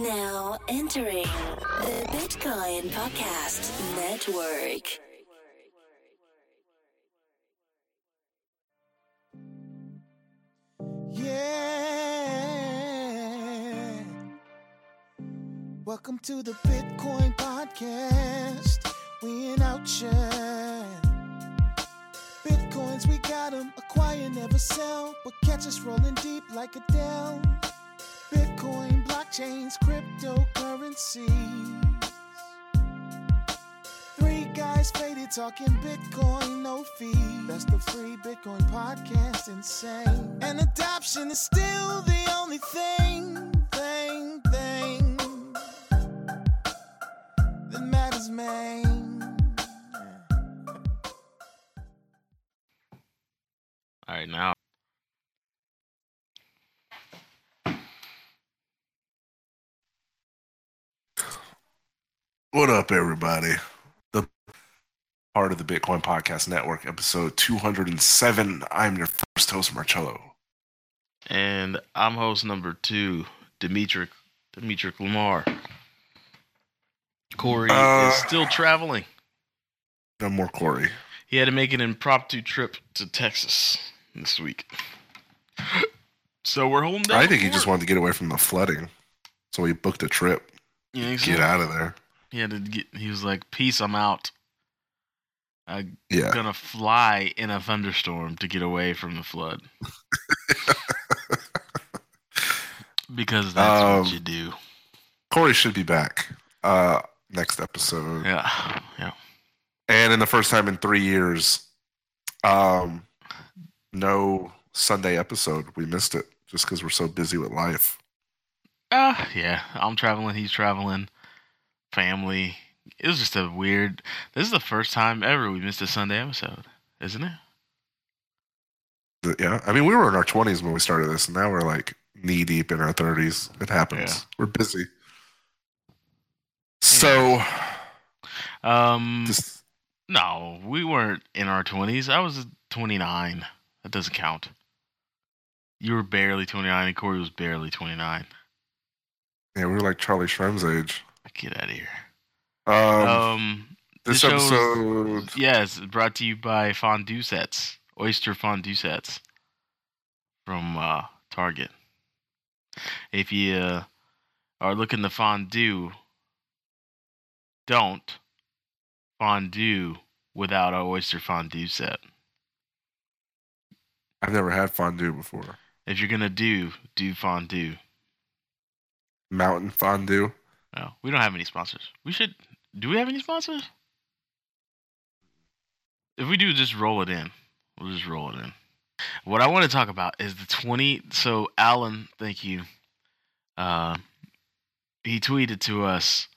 Now entering the Bitcoin Podcast Network. Yeah. Welcome to the Bitcoin Podcast. We in outshine. Bitcoins, we got got 'em. Acquire, never sell. But catch us rolling deep like Adele. Bitcoin, blockchains, cryptocurrencies. Three guys faded talking Bitcoin, no fee. That's the free Bitcoin podcast, insane. And adoption is still the only thing, thing, thing that matters, man. All right, now. What up, everybody? The part of the Bitcoin Podcast Network, episode 207. I'm your first host, Marcello. And I'm host number two, Dimitri Dimitri Lamar. Corey Uh, is still traveling. No more Corey. He had to make an impromptu trip to Texas this week. So we're holding down. I think he just wanted to get away from the flooding. So he booked a trip. So? Get out of there. He had to get. He was like, "Peace, I'm out." I'm Yeah. gonna fly in a thunderstorm to get away from the flood. because that's Um, what you do. Corey should be back uh, next episode. Yeah, yeah. And in the first time in three years, um, no Sunday episode. We missed it just because we're so busy with life. Uh, yeah. I'm traveling. He's traveling. Family. It was just a weird. This is the first time ever we missed a Sunday episode, isn't it? Yeah. I mean, we were in our 20s when we started this, and now we're like knee deep in our 30s. It happens. Yeah. We're busy. So, Um, just no, we weren't in our 20s. I was 29. That doesn't count. You were barely 29, and Corey was barely 29. yeah, we were like Charlie Shrem's age. Get out of here. Um, Um, this show's- episode, yes, brought to you by fondue sets, oyster fondue sets from uh, Target. If you uh, are looking to fondue, don't fondue without our oyster fondue set. I've never had fondue before. If you're gonna do, do fondue. Mountain fondue. No, we don't have any sponsors. We should. Do we have any sponsors? If we do, just roll it in. We'll just roll it in. What I want to talk about is the 20. So, Alan, thank you. Uh, he tweeted to us.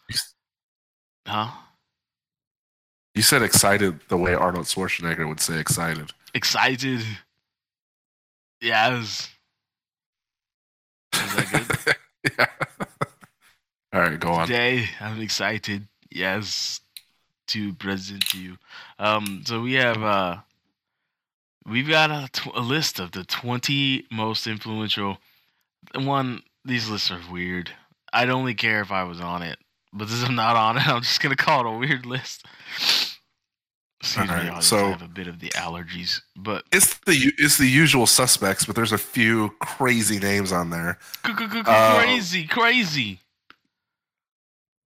Huh? You said excited the way Arnold Schwarzenegger would say excited. Excited. Yes. Is that good? yeah. All right, go on. Today, I'm excited. Yes, to present to you. Um, so we have uh, we've got a, tw- a list of the 20 most influential. One, these lists are weird. I'd only care if I was on it, but since I'm not on it, I'm just gonna call it a weird list. Excuse me, so- I have a bit of the allergies, but It's the it's the usual suspects, but there's a few crazy names on there. Uh, crazy, crazy.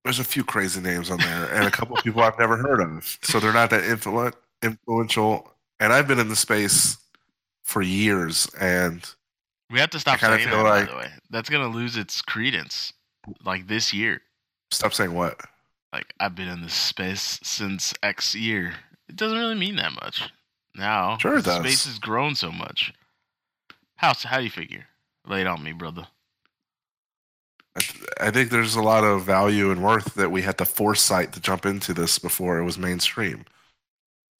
There's a few crazy names on there, and a couple of people I've never heard of. So they're not that influ- influential. And I've been in the space for years, and We have to stop saying that. like- by the way, that's gonna lose its credence. Like this year. stop saying what. like I've been in this space since X year. It doesn't really mean that much now. Sure it the does. Space has grown so much. How how do you figure? Lay it on me, brother. I, th- I think there's a lot of value and worth that we had the foresight to jump into this before it was mainstream.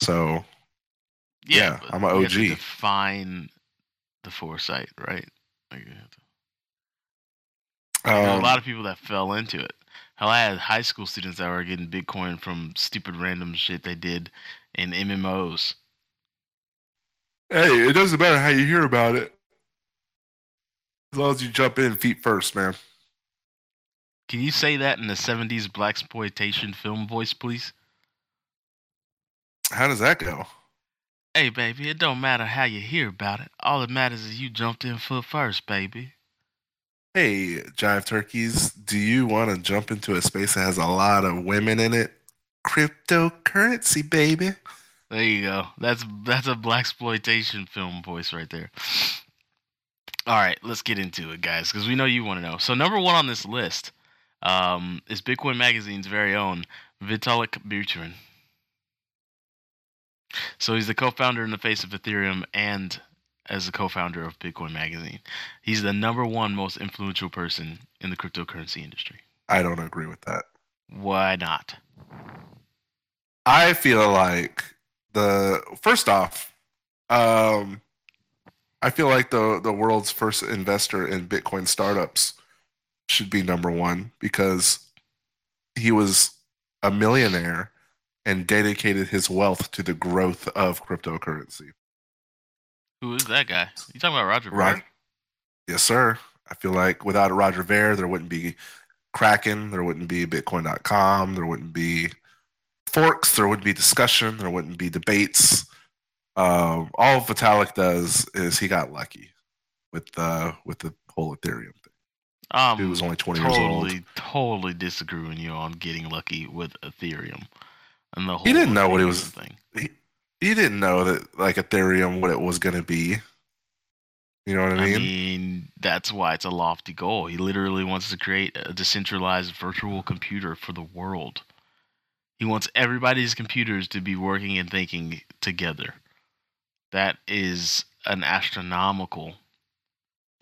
So Yeah, but I'm a we have to OG. define the foresight, right? Like, to- um, a lot of people that fell into it. Hell, I had high school students that were getting Bitcoin from stupid random shit they did in MMOs. hey, it doesn't matter how you hear about it, as long as you jump in feet first, man. Can you say that in the '70s black exploitation film voice, please? How does that go? Hey, baby, it don't matter how you hear about it. All that matters is you jumped in foot first, baby. Hey, Jive Turkeys, do you want to jump into a space that has a lot of women in it? Cryptocurrency, baby. There you go. That's that's a black exploitation film voice right there. All right, let's get into it, guys, because we know you want to know. So number one on this list um, is Bitcoin Magazine's very own Vitalik Buterin. So he's the co-founder in the face of Ethereum, and as the co-founder of Bitcoin Magazine, he's the number one most influential person in the cryptocurrency industry. I don't agree with that. Why not? I feel like the first off, um, I feel like the the world's first investor in Bitcoin startups should be number one because he was a millionaire and dedicated his wealth to the growth of cryptocurrency. Who is that guy? You talking about Roger Ver? Right. Yes, sir. I feel like without Roger Ver, there wouldn't be Kraken, there wouldn't be Bitcoin.com, there wouldn't be forks, there wouldn't be discussion, there wouldn't be debates. Um, all Vitalik does is he got lucky with uh, with the whole Ethereum. Um, He was only 20 years old. totally, totally disagree with you on getting lucky with Ethereum and the whole. He didn't know what he was- thing. He didn't know that like Ethereum what it was going to be. You know what I mean? I mean, that's why it's a lofty goal. He literally wants to create a decentralized virtual computer for the world. He wants everybody's computers to be working and thinking together. That is an astronomical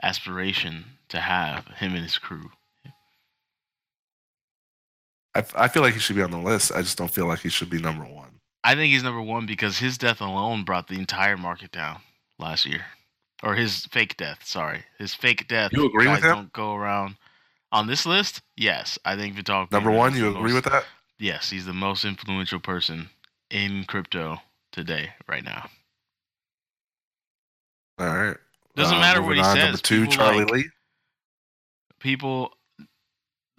aspiration to have him and his crew. I, I feel like he should be on the list. I just don't feel like he should be number one. I think he's number one because his death alone brought the entire market down last year, or his fake death. Sorry, his fake death. You agree with him? Don't go around on this list. Yes, I think Vitalik. Number one, you agree most- with that? Yes, he's the most influential person in crypto today, right now. All right. Doesn't Uh, matter what he on, says. Number two, people Charlie like- Lee. People,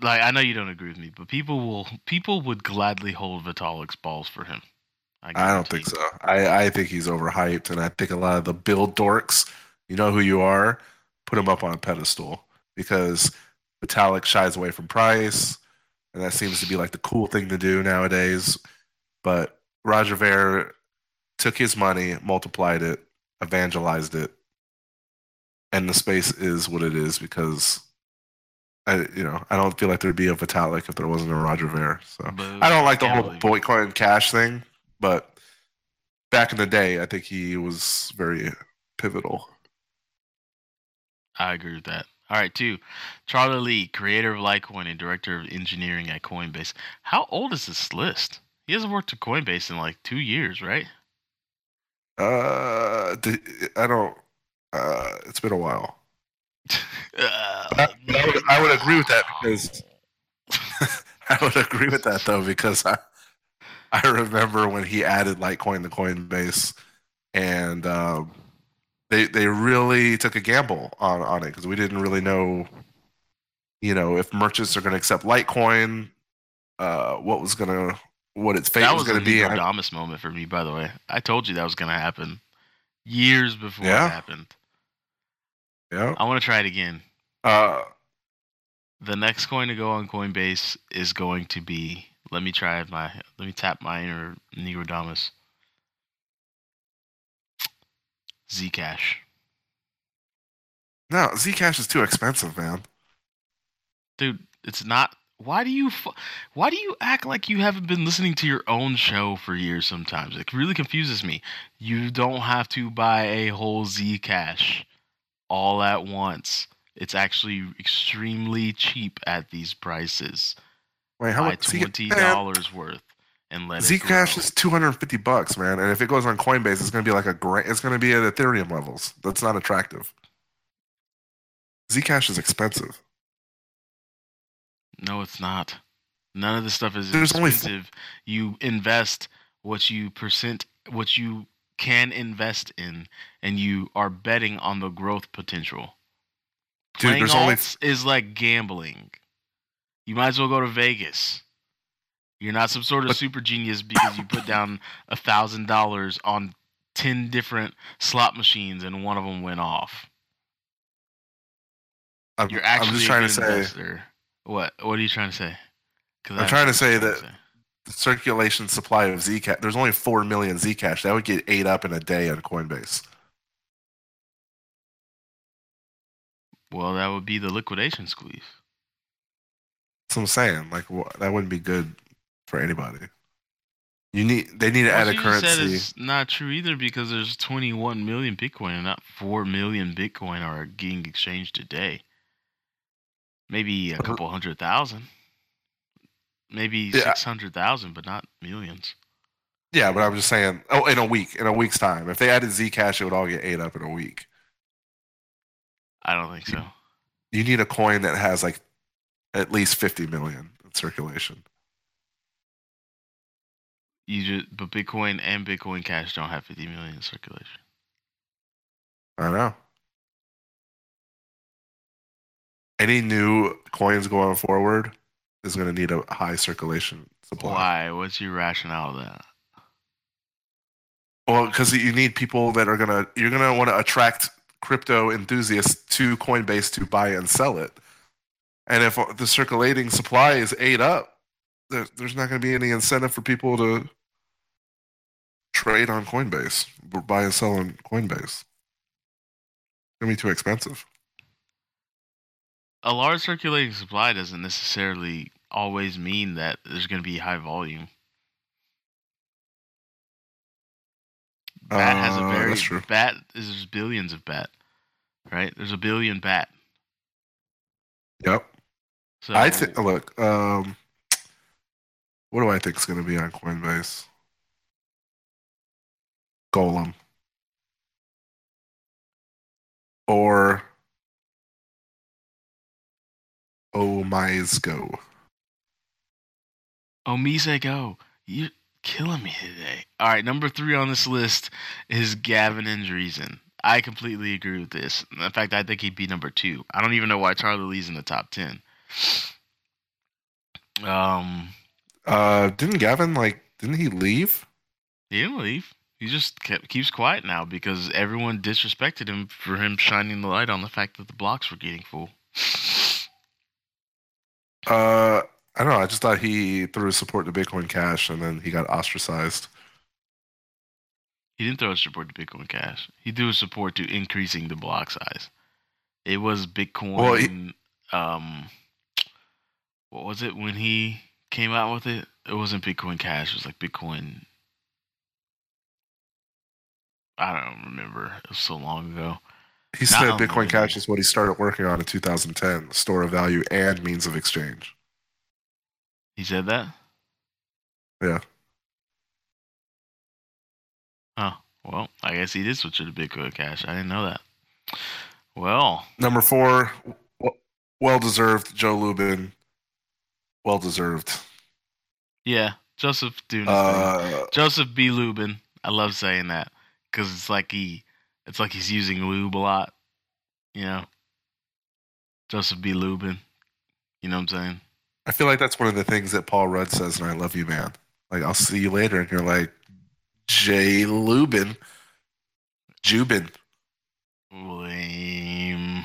like I know you don't agree with me, but people will. People would gladly hold Vitalik's balls for him. I don't think so. I, I think he's overhyped, and I think a lot of the build dorks, you know who you are, put him up on a pedestal because Vitalik shies away from price, and that seems to be like the cool thing to do nowadays. But Roger Ver took his money, multiplied it, evangelized it, and the space is what it is because I, you know, I don't feel like there'd be a Vitalik if there wasn't a Roger Ver. So. Boo. I don't like the whole. Bitcoin Cash thing, but back in the day, I think he was very pivotal. I agree with that. All right, two. Charlie Lee, creator of Litecoin and director of engineering at Coinbase. How old is this list? He hasn't worked at Coinbase in like two years, right? Uh, I don't. Uh, it's been a while. Uh, I, I would, I would agree with that because I would agree with that though because I I remember when he added Litecoin to Coinbase, and um, they they really took a gamble on on it because we didn't really know, you know, if merchants are going to accept Litecoin, uh, what was gonna what its fate that was, was going to be. and I- Nostradamus moment for me, by the way. I told you that was going to happen years before Yeah. it happened. Yeah. I want to try it again. Uh, The next coin to go on Coinbase is going to be. Let me try my. Let me tap my inner Negrodamus. Zcash. no, Zcash is too expensive, man. dude it's not why do you why do you act like you haven't been listening to your own show for years sometimes it really confuses me you don't have to buy a whole zcash all at once it's actually extremely cheap at these prices Wait, how buy much? Twenty dollars worth and let Zcash is 250 bucks, man. And if it goes on Coinbase, it's going to be like a grand, it's going to be at Ethereum levels. That's not attractive. Zcash is expensive. No, it's not. None of this stuff is There's only expensive. you invest what you percent, what you can invest in, and you are betting on the growth potential. Dude, Playing there's only is like gambling. You might as well go to Vegas. You're not some sort of But- super genius because you put down a thousand dollars on ten different slot machines and one of them went off. I'm, You're I'm actually just trying to say investor. What? What are you trying to say? I'm trying to say that- the circulation supply of Zcash. There's only four million Zcash. That would get ate up in a day on Coinbase. Well, that would be the liquidation squeeze. That's what I'm saying. Like wh- that wouldn't be good for anybody. You need. They need to add a just said currency. not true either because there's 21 million Bitcoin and not 4 million Bitcoin are getting exchanged today. Maybe a couple hundred thousand. Maybe Yeah. 600,000, but not millions. Yeah, but I'm just saying. Oh, in a week, in a week's time, if they added Zcash, it would all get ate up in a week. I don't think so. You need a coin that has like at least 50 million in circulation. You just, but Bitcoin and Bitcoin Cash don't have 50 million in circulation. I know. Any new coins going forward is going to need a high circulation supply. Why? What's your rationale of that? Well, because you need people that are gonna you're gonna want to attract crypto enthusiasts to Coinbase to buy and sell it. And if the circulating supply is ate up, there, there's not going to be any incentive for people to trade on Coinbase, buy and sell on Coinbase. It's gonna be too expensive. A large circulating supply doesn't necessarily always mean that there's going to be high volume. Bat has a Uh, very bat is there's billions of bat, right? There's a billion bat. Yep. So I think. Look, um, what do I think is going to be on Coinbase? Golem or Oh Go. OmiseGO. You're killing me today. All right, number three on this list is Gavin Andresen. I completely agree with this. In fact, I think he'd be number two. I don't even know why Charlie Lee's in the top ten. Um, Uh, didn't Gavin like? Didn't he leave? he didn't leave. He just kept, keeps quiet now because everyone disrespected him for him shining the light on the fact that the blocks were getting full. Uh, I don't know. I just thought he threw his support to Bitcoin Cash and then he got ostracized. He didn't throw his support to Bitcoin Cash. He threw his support to increasing the block size. It was Bitcoin. Well, he- um, what was it when he came out with it? It wasn't Bitcoin Cash. It was like Bitcoin. I don't remember. It was so long ago. He Not said only- Bitcoin Cash is what he started working on in 2010, store of value and means of exchange. He said that. Yeah. Oh well, I guess he did switch it to Bitcoin Cash. I didn't know that. Well, Number four, well deserved. Joe Lubin, well deserved. yeah, Joseph doing. Uh, Joseph B. Lubin. I love saying that because it's like he, it's like he's using lube a lot. You know, Joseph B. Lubin. You know what I'm saying? I feel like that's one of the things that Paul Rudd says, and I love you, man. Like, I'll see you later, and you're like, Jay Lubin, Jubin, Lame.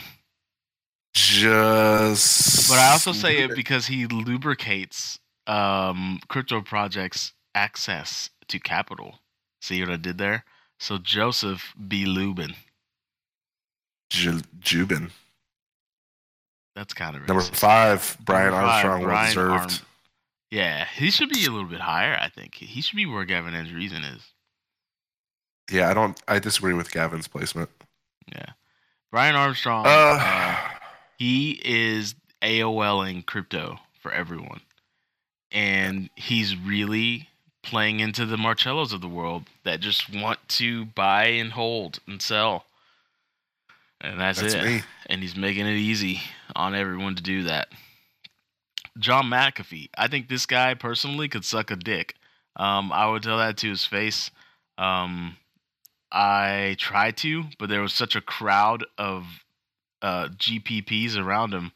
just. But I also say it because he lubricates um, crypto projects' access to capital. See what I did there? So Joseph B. Lubin. J- Jubin. That's kind of Number racist. five, Brian Number five, Armstrong, well deserved. Arm- Yeah, he should be a little bit higher. I think he should be where Gavin Andresen is. Yeah, I don't. I disagree with Gavin's placement. Yeah, Brian Armstrong. Uh, uh, he is AOLing crypto for everyone, and he's really playing into the Marcellos of the world that just want to buy and hold and sell, and that's, that's it. me. And he's making it easy on everyone to do that. John McAfee. I think this guy personally could suck a dick. Um, I would tell that to his face. Um, I tried to, but there was such a crowd of uh, GPPs around him,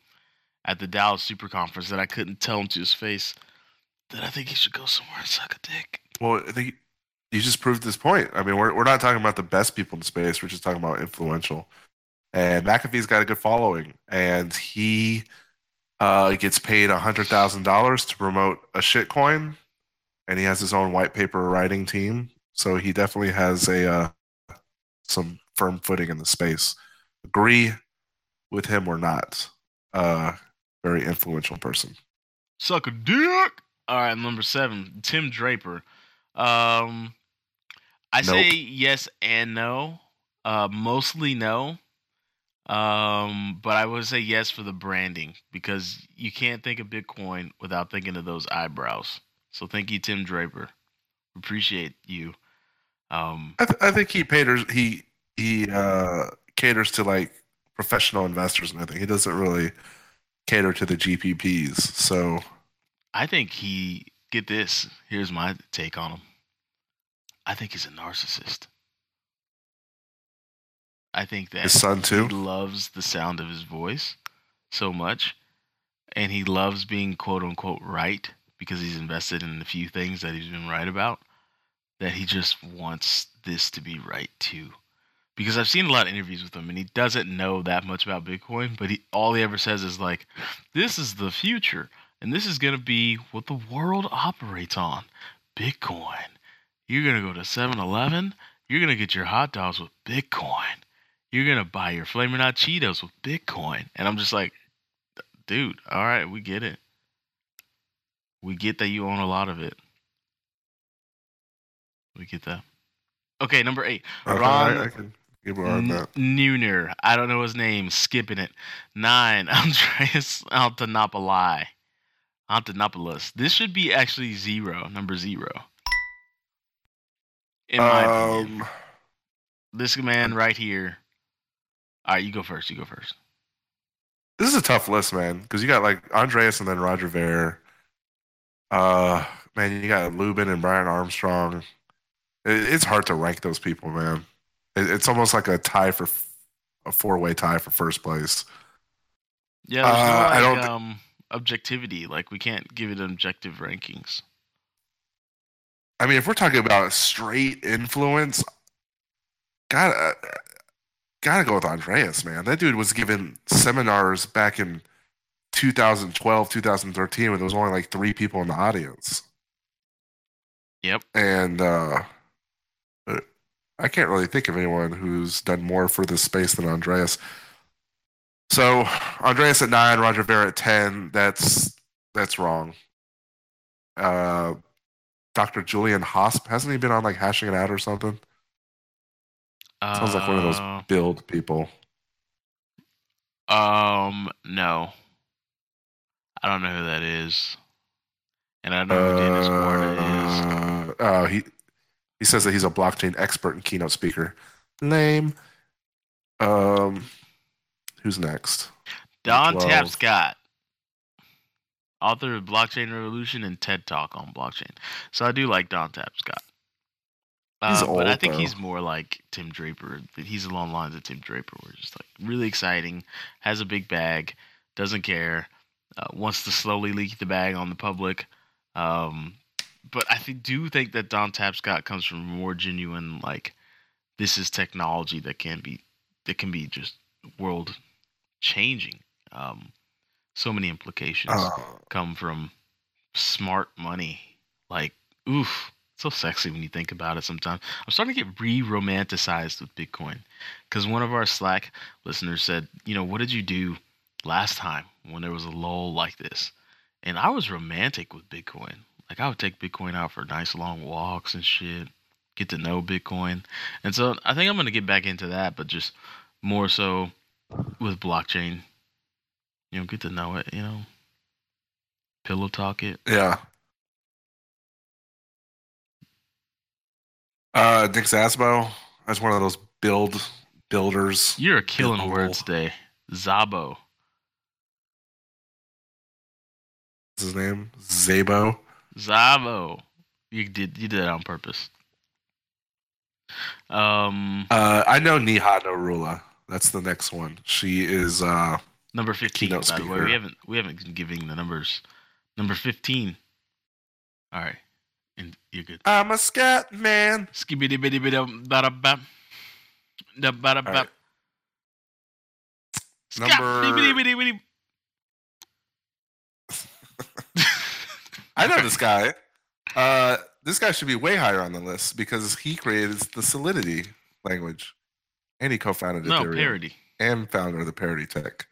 at the Dallas Super Conference that I couldn't tell him to his face that I think he should go somewhere and suck a dick. Well, I think you just proved this point. I mean, we're we're not talking about the best people in space. We're just talking about influential. And McAfee's got a good following, and he uh, gets paid hundred thousand dollars to promote a shitcoin, and he has his own white paper writing team. So he definitely has a uh, some firm footing in the space. Agree with him or not? Uh, very influential person. Suck a dick. All right, number seven, Tim Draper. Um, I Nope. say yes and no. Uh, mostly no. Um, but I would say yes for the branding because you can't think of Bitcoin without thinking of those eyebrows. So thank you, Tim Draper. Appreciate you. Um, I, th- I think he caters he he uh, caters to like professional investors and everything. He doesn't really cater to the GPPs. So I think he get this. Here's my take on him. I think he's a narcissist. I think that his son too. he loves the sound of his voice so much, and he loves being quote unquote right because he's invested in a few things that he's been right about. That he just wants this to be right too. Because I've seen a lot of interviews with him, and he doesn't know that much about Bitcoin. But he all he ever says is like, "This is the future, and this is gonna be what the world operates on, Bitcoin." You're gonna go to 7-Eleven. You're gonna get your hot dogs with Bitcoin. You're gonna buy your Flamin' Hot Cheetos with Bitcoin. And I'm just like, dude, all right, we get it. We get that you own a lot of it. We get that. Okay, number eight. Okay, Ron I, I can give you that. I don't know his name. Skipping it. Nine. Andreas Antonopoulos. Antonopoulos. This should be actually zero. Number zero. In my opinion. Um, This man right here. All right, you go first. You go first. this is a tough list, man, because you got like Andreas and then Roger Ver. Uh, man, you got Lubin and Brian Armstrong. It, it's hard to rank those people, man. It, it's almost like a tie for a four-way tie for first place. Yeah, there's no Uh, I don't um objectivity. Like we can't give it objective rankings. I mean, if we're talking about straight influence, gotta gotta go with Andreas, man. That dude was giving seminars back in 2012, 2013, when there was only like three people in the audience. Yep. And uh, I can't really think of anyone who's done more for this space than Andreas. So Andreas at nine, Roger Ver at ten. That's that's wrong. Uh, Dr. Julian Hosp hasn't he been on like hashing it out or something? Sounds like one of those Uh, build people. Um, no. I don't know who that is. And I don't know who Dennis Guarda is. Uh, oh, he he says that he's a blockchain expert and keynote speaker. Lame. Um, who's next? Don 12. Tapscott, author of Blockchain Revolution and TED Talk on blockchain. So I do like Don Tapscott. He's Uh, but I think though. he's more like Tim Draper. He's along the lines of Tim Draper, where just like really exciting, has a big bag, doesn't care, uh, wants to slowly leak the bag on the public. Um, but I th- do think that Don Tapscott comes from more genuine, like this is technology that can be that can be just world changing. Um, so many implications Uh, come from smart money. Like, oof, so sexy when you think about it sometimes. I'm starting to get re romanticized with Bitcoin because one of our Slack listeners said, you know, what did you do last time when there was a lull like this? And I was romantic with Bitcoin. Like, I would take Bitcoin out for nice long walks and shit, get to know Bitcoin. And so I think I'm going to get back into that, but just more so with blockchain. You know, get to know it, you know, pillow talk it. yeah. Uh, Nick Zasbo. That's one of those build builders. You're a killing Bill. word today. Zabo. What's his name? Zabo. Zabo. You did you did that on purpose. Um Uh, I know Neha Narula. That's the next one. She is uh, Number fifteen, by the way. We haven't we haven't been giving the numbers. Number fifteen. All right, and you're good. I'm a scat man. Skibidi bidi bidi bap. Da bada All bap. right. Skap, Number-. I know this guy. Uh, this guy should be way higher on the list because he created the Solidity language, and he co-founded No Ethereum parody. and founder of the Parity Tech.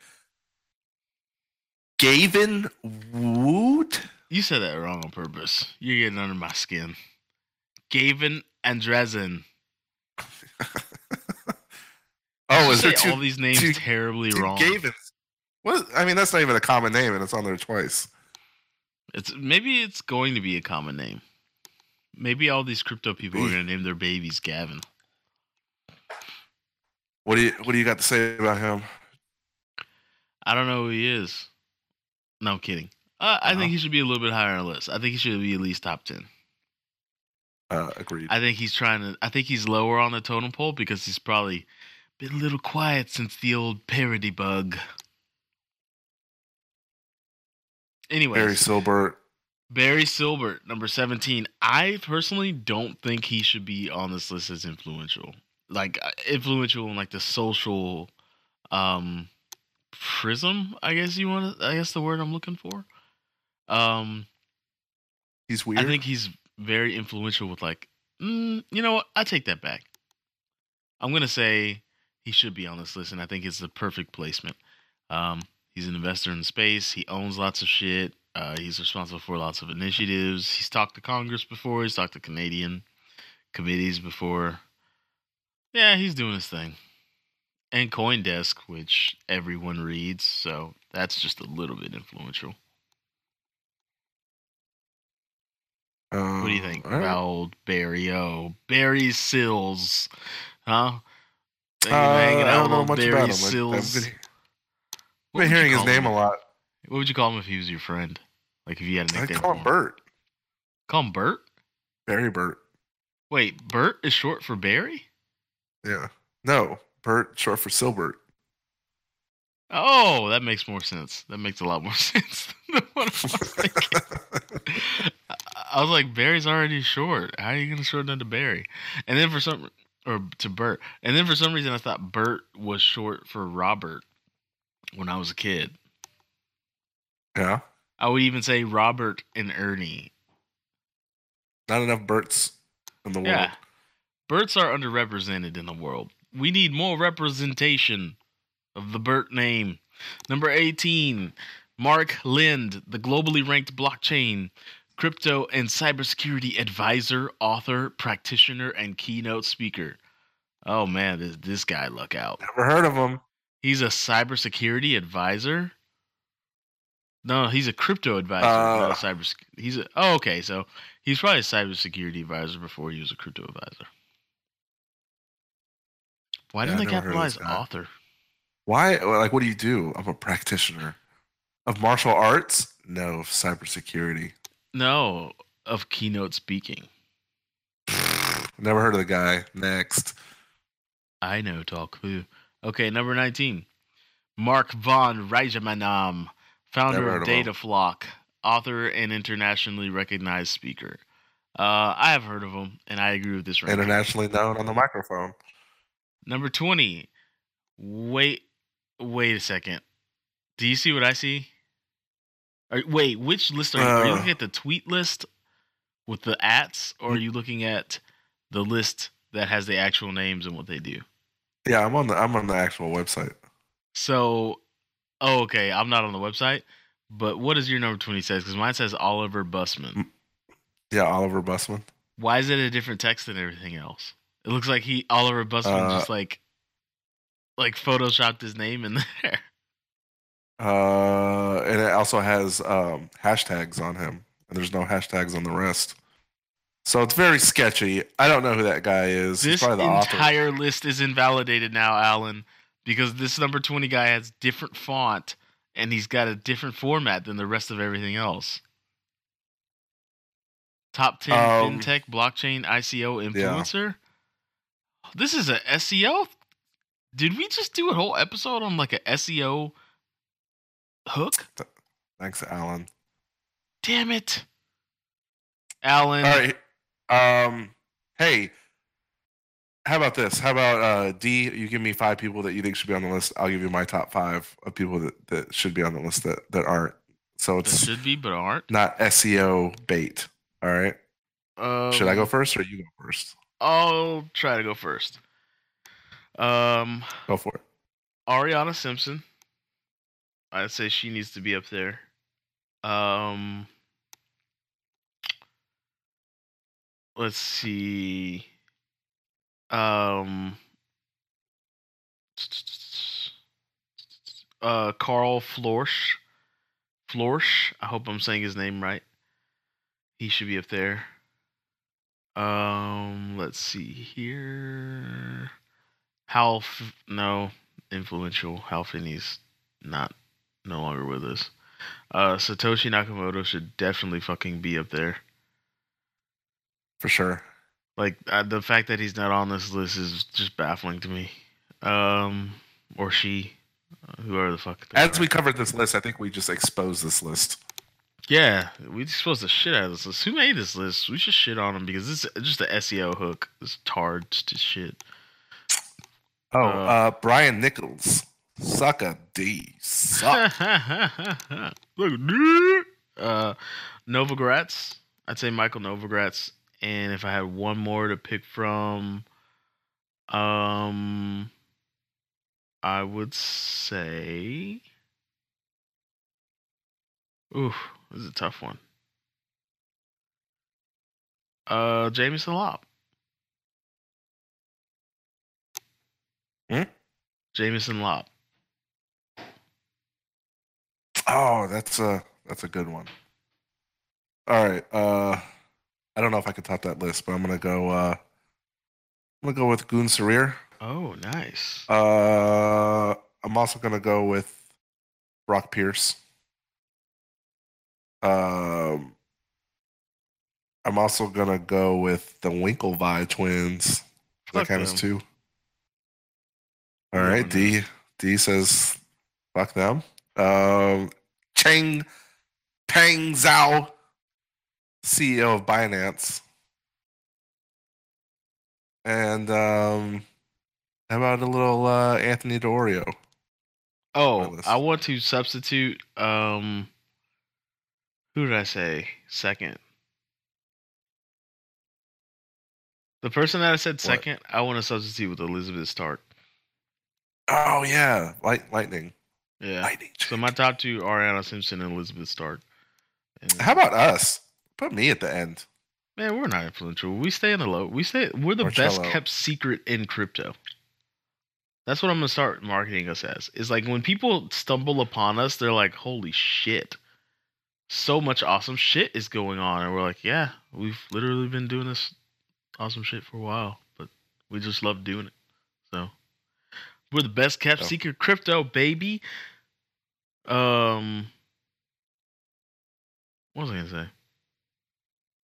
Gavin Wood. You said that wrong on purpose. You're getting under my skin. Gavin Andresen. Oh, is there two, all these names two- terribly two wrong? Gavin. What? I mean, that's not even a common name, and it's on there twice. It's maybe it's going to be a common name. Maybe all these crypto people are going to name their babies Gavin. What do you What do you got to say about him? I don't know who he is. No, I'm kidding. Uh, I Uh-huh. think he should be a little bit higher on the list. I think he should be at least top ten. Uh, agreed. I think he's trying to. I think he's lower on the totem pole because he's probably been a little quiet since the old Parity bug. Anyway, Barry Silbert. Barry Silbert, number 17. I personally don't think he should be on this list as influential. Like uh, influential in like the social um prism, I guess you want to I guess the word I'm looking for. Um He's weird. I think he's very influential with like mm, you know what? I take that back. I'm going to say he should be on this list and I think it's the perfect placement. Um he's an investor in space, he owns lots of shit. Uh, he's responsible for lots of initiatives. He's talked to Congress before. He's talked to Canadian committees before. Yeah, he's doing his thing. And CoinDesk, which everyone reads, so that's just a little bit influential. Um, What do you think all right. about old Barry O? Barry Sills, huh? Uh, I don't know much Barry about him. Sills. I've been, been hearing his name him? a lot. What would you call him if he was your friend? Like if you had a nickname. I call him Bert. Call him Bert. Barry Bert. Wait, Bert is short for Barry. Yeah. No, Bert, short for Silbert. Oh, that makes more sense. That makes a lot more sense than what I was thinking. I- I was like, Barry's already short. How are you going to shorten it to Barry? And then for some, or to Bert. And then for some reason, I thought Bert was short for Robert when I was a kid. yeah. I would even say Robert and Ernie. Not enough Berts in the world. Yeah. Berts are underrepresented in the world. We need more representation of the Bert name. Number 18, Mark Lind, the globally ranked blockchain, crypto, and cybersecurity advisor, author, practitioner, and keynote speaker. Oh man, this, this guy, look out. Never heard of him. He's a cybersecurity advisor? No, he's a crypto advisor, Uh. cyber. He's a oh, okay. So he's probably a cybersecurity advisor before he was a crypto advisor. Why didn't I they never heard of capitalize author? Why? Like, what do you do? I'm a practitioner of martial arts. No, of cybersecurity. No, of keynote speaking. Never heard of the guy. Next. I know, talk who. Okay, number nineteen, Mark van Rijmenam, founder of. Datafloq, author and internationally recognized speaker. Uh, I have heard of him, and I agree with this ranking. Internationally known on the microphone. Number 20. Wait, wait a second. Do you see what I see? Are, wait, which list are you? are you Uh. looking at the tweet list with the ats, or are you looking at the list that has the actual names and what they do? Yeah, I'm on the I'm on the actual website. So, oh, okay, I'm not on the website, but what does your number 20 says? Because mine says Oliver Bussmann. Yeah, Oliver Bussmann. Why is it a different text than everything else? It looks like he Oliver Bussmann Uh, just like like photoshopped his name in there. Uh, and it also has um, hashtags on him, and there's no hashtags on the rest. So it's very sketchy. I don't know who that guy is. He's This probably the author. entire list is invalidated now, Alan, because this number 20 guy has different font and he's got a different format than the rest of everything else. Top 10 Um, fintech blockchain ICO influencer. This is a SEO. Did we just do a whole episode on like a SEO Hook? Thanks, Alan. Damn it. Alan. All right. Um. Hey. How about this? How about uh, D? You give me five people that you think should be on the list. I'll give you my top five of people that, that should be on the list that, that aren't. So That it's should be, but aren't. not SEO bait. All right. Um, should I go first or you go first? I'll try to go first. Um, Go for it. Arianna Simpson. I'd say she needs to be up there. Um, let's see. Um, uh, Karl Floersch. Floersch. I hope I'm saying his name right. He should be up there. Um, let's see here. Hal, no, influential. Hal Finney's not no longer with us. Uh, Satoshi Nakamoto should definitely fucking be up there. For sure. Like uh, the fact that he's not on this list is just baffling to me. Um, or she, uh, whoever the fuck. As are. we covered this list, I think we just exposed this list. Yeah, we supposed to shit out of this list. Who made this list? We should shit on them because this is just the SEO hook. It's tard to shit. Oh, Uh, uh, Brian Nichols. Suck a D. Suck. Look, uh, Novogratz. I'd say Michael Novogratz. And if I had one more to pick from, um, I would say, ooh, this is a tough one. Uh, Jameson Lopp. Hmm? Jameson Lopp. Oh, that's a that's a good one. All right. Uh I don't know if I could top that list, but I'm gonna go uh I'm gonna go with Gün Sirer. Oh, nice. Uh I'm also gonna go with Brock Pierce. Um I'm also gonna go with the Winklevi twins. That Fuck kind of them. two. All Yeah, D D says fuck them. Um Cheng Peng Zhao, CEO of Binance. And um how about a little uh Anthony Di Iorio? Oh. I want to substitute. Um, who did I say second? The person that I said second, I want to substitute with Elizabeth Stark. Oh yeah, light lightning. Yeah. Lightning. So my top two: are Anna Simpson and Elizabeth Stark. And, How about us? Put me at the end. man, we're not influential. We stay in the low. We stay. We're the best kept secret in crypto. That's what I'm gonna start marketing us as. Is like when people stumble upon us, they're like, "Holy shit!" So much awesome shit is going on, and we're like, "Yeah, we've literally been doing this awesome shit for a while, but we just love doing it." So we're the best kept Oh. secret crypto, baby. Um, what was I gonna say?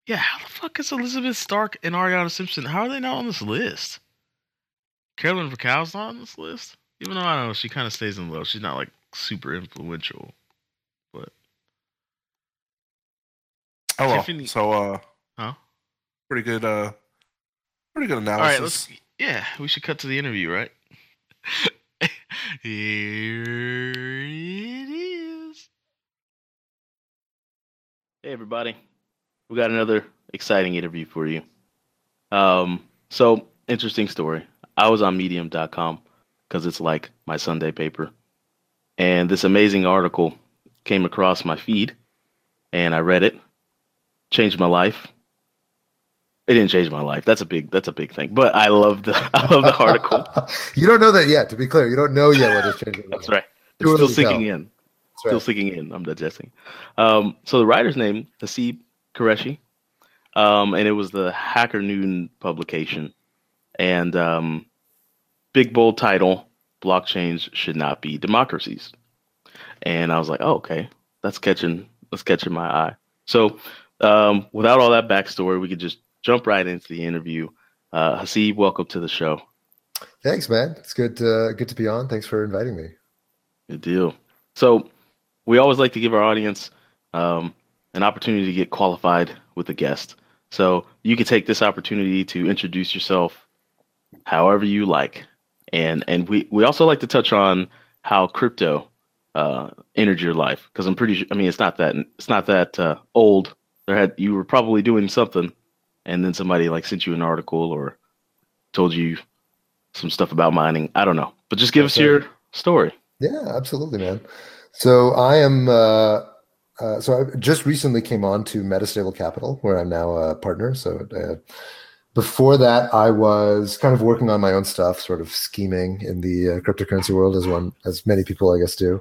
Yeah, how the fuck is Elizabeth Stark and Arianna Simpson? How are they not on this list? Carolyn Vacal's not on this list, even though I don't know she kind of stays in low. She's not like super influential, but Oh well. Tiffany- So uh huh? pretty good uh pretty good analysis. right, let's. Yeah, we should cut to the interview, right? Here it is. Hey, everybody. We got another exciting interview for you. Um, so, interesting story. I was on medium.com because it's like my Sunday paper. And this amazing article came across my feed, and I read it, changed my life. It didn't change my life. That's a big. That's a big thing. But I love the. I love the article. you don't know that yet. To be clear, you don't know yet what has changed. That's right. It's still sinking tell. in. That's Still right. sinking in. I'm digesting. Um, so the writer's name, Haseeb Qureshi, um, and it was the Hacker Noon publication, and um, big bold title: blockchains should not be democracies. And I was like, oh, okay, that's catching that's catching my eye. So um, without all that backstory, we could just jump right into the interview. Uh, Haseeb, welcome to the show. Thanks, man. It's good. To, good to be on. Thanks for inviting me. Good deal. So, we always like to give our audience um, an opportunity to get qualified with a guest. So you can take this opportunity to introduce yourself however you like. And and we, we also like to touch on how crypto uh, entered your life because I'm pretty sure. I mean, it's not that it's not that uh, old. There had you were probably doing something, and then somebody like sent you an article or told you some stuff about mining. I don't know, but just give us your story. Yeah, absolutely, man. So I am. Uh, uh, so I just recently came on to Metastable Capital, where I'm now a partner. So uh, before that, I was kind of working on my own stuff, sort of scheming in the uh, cryptocurrency world, as one, as many people, I guess, do.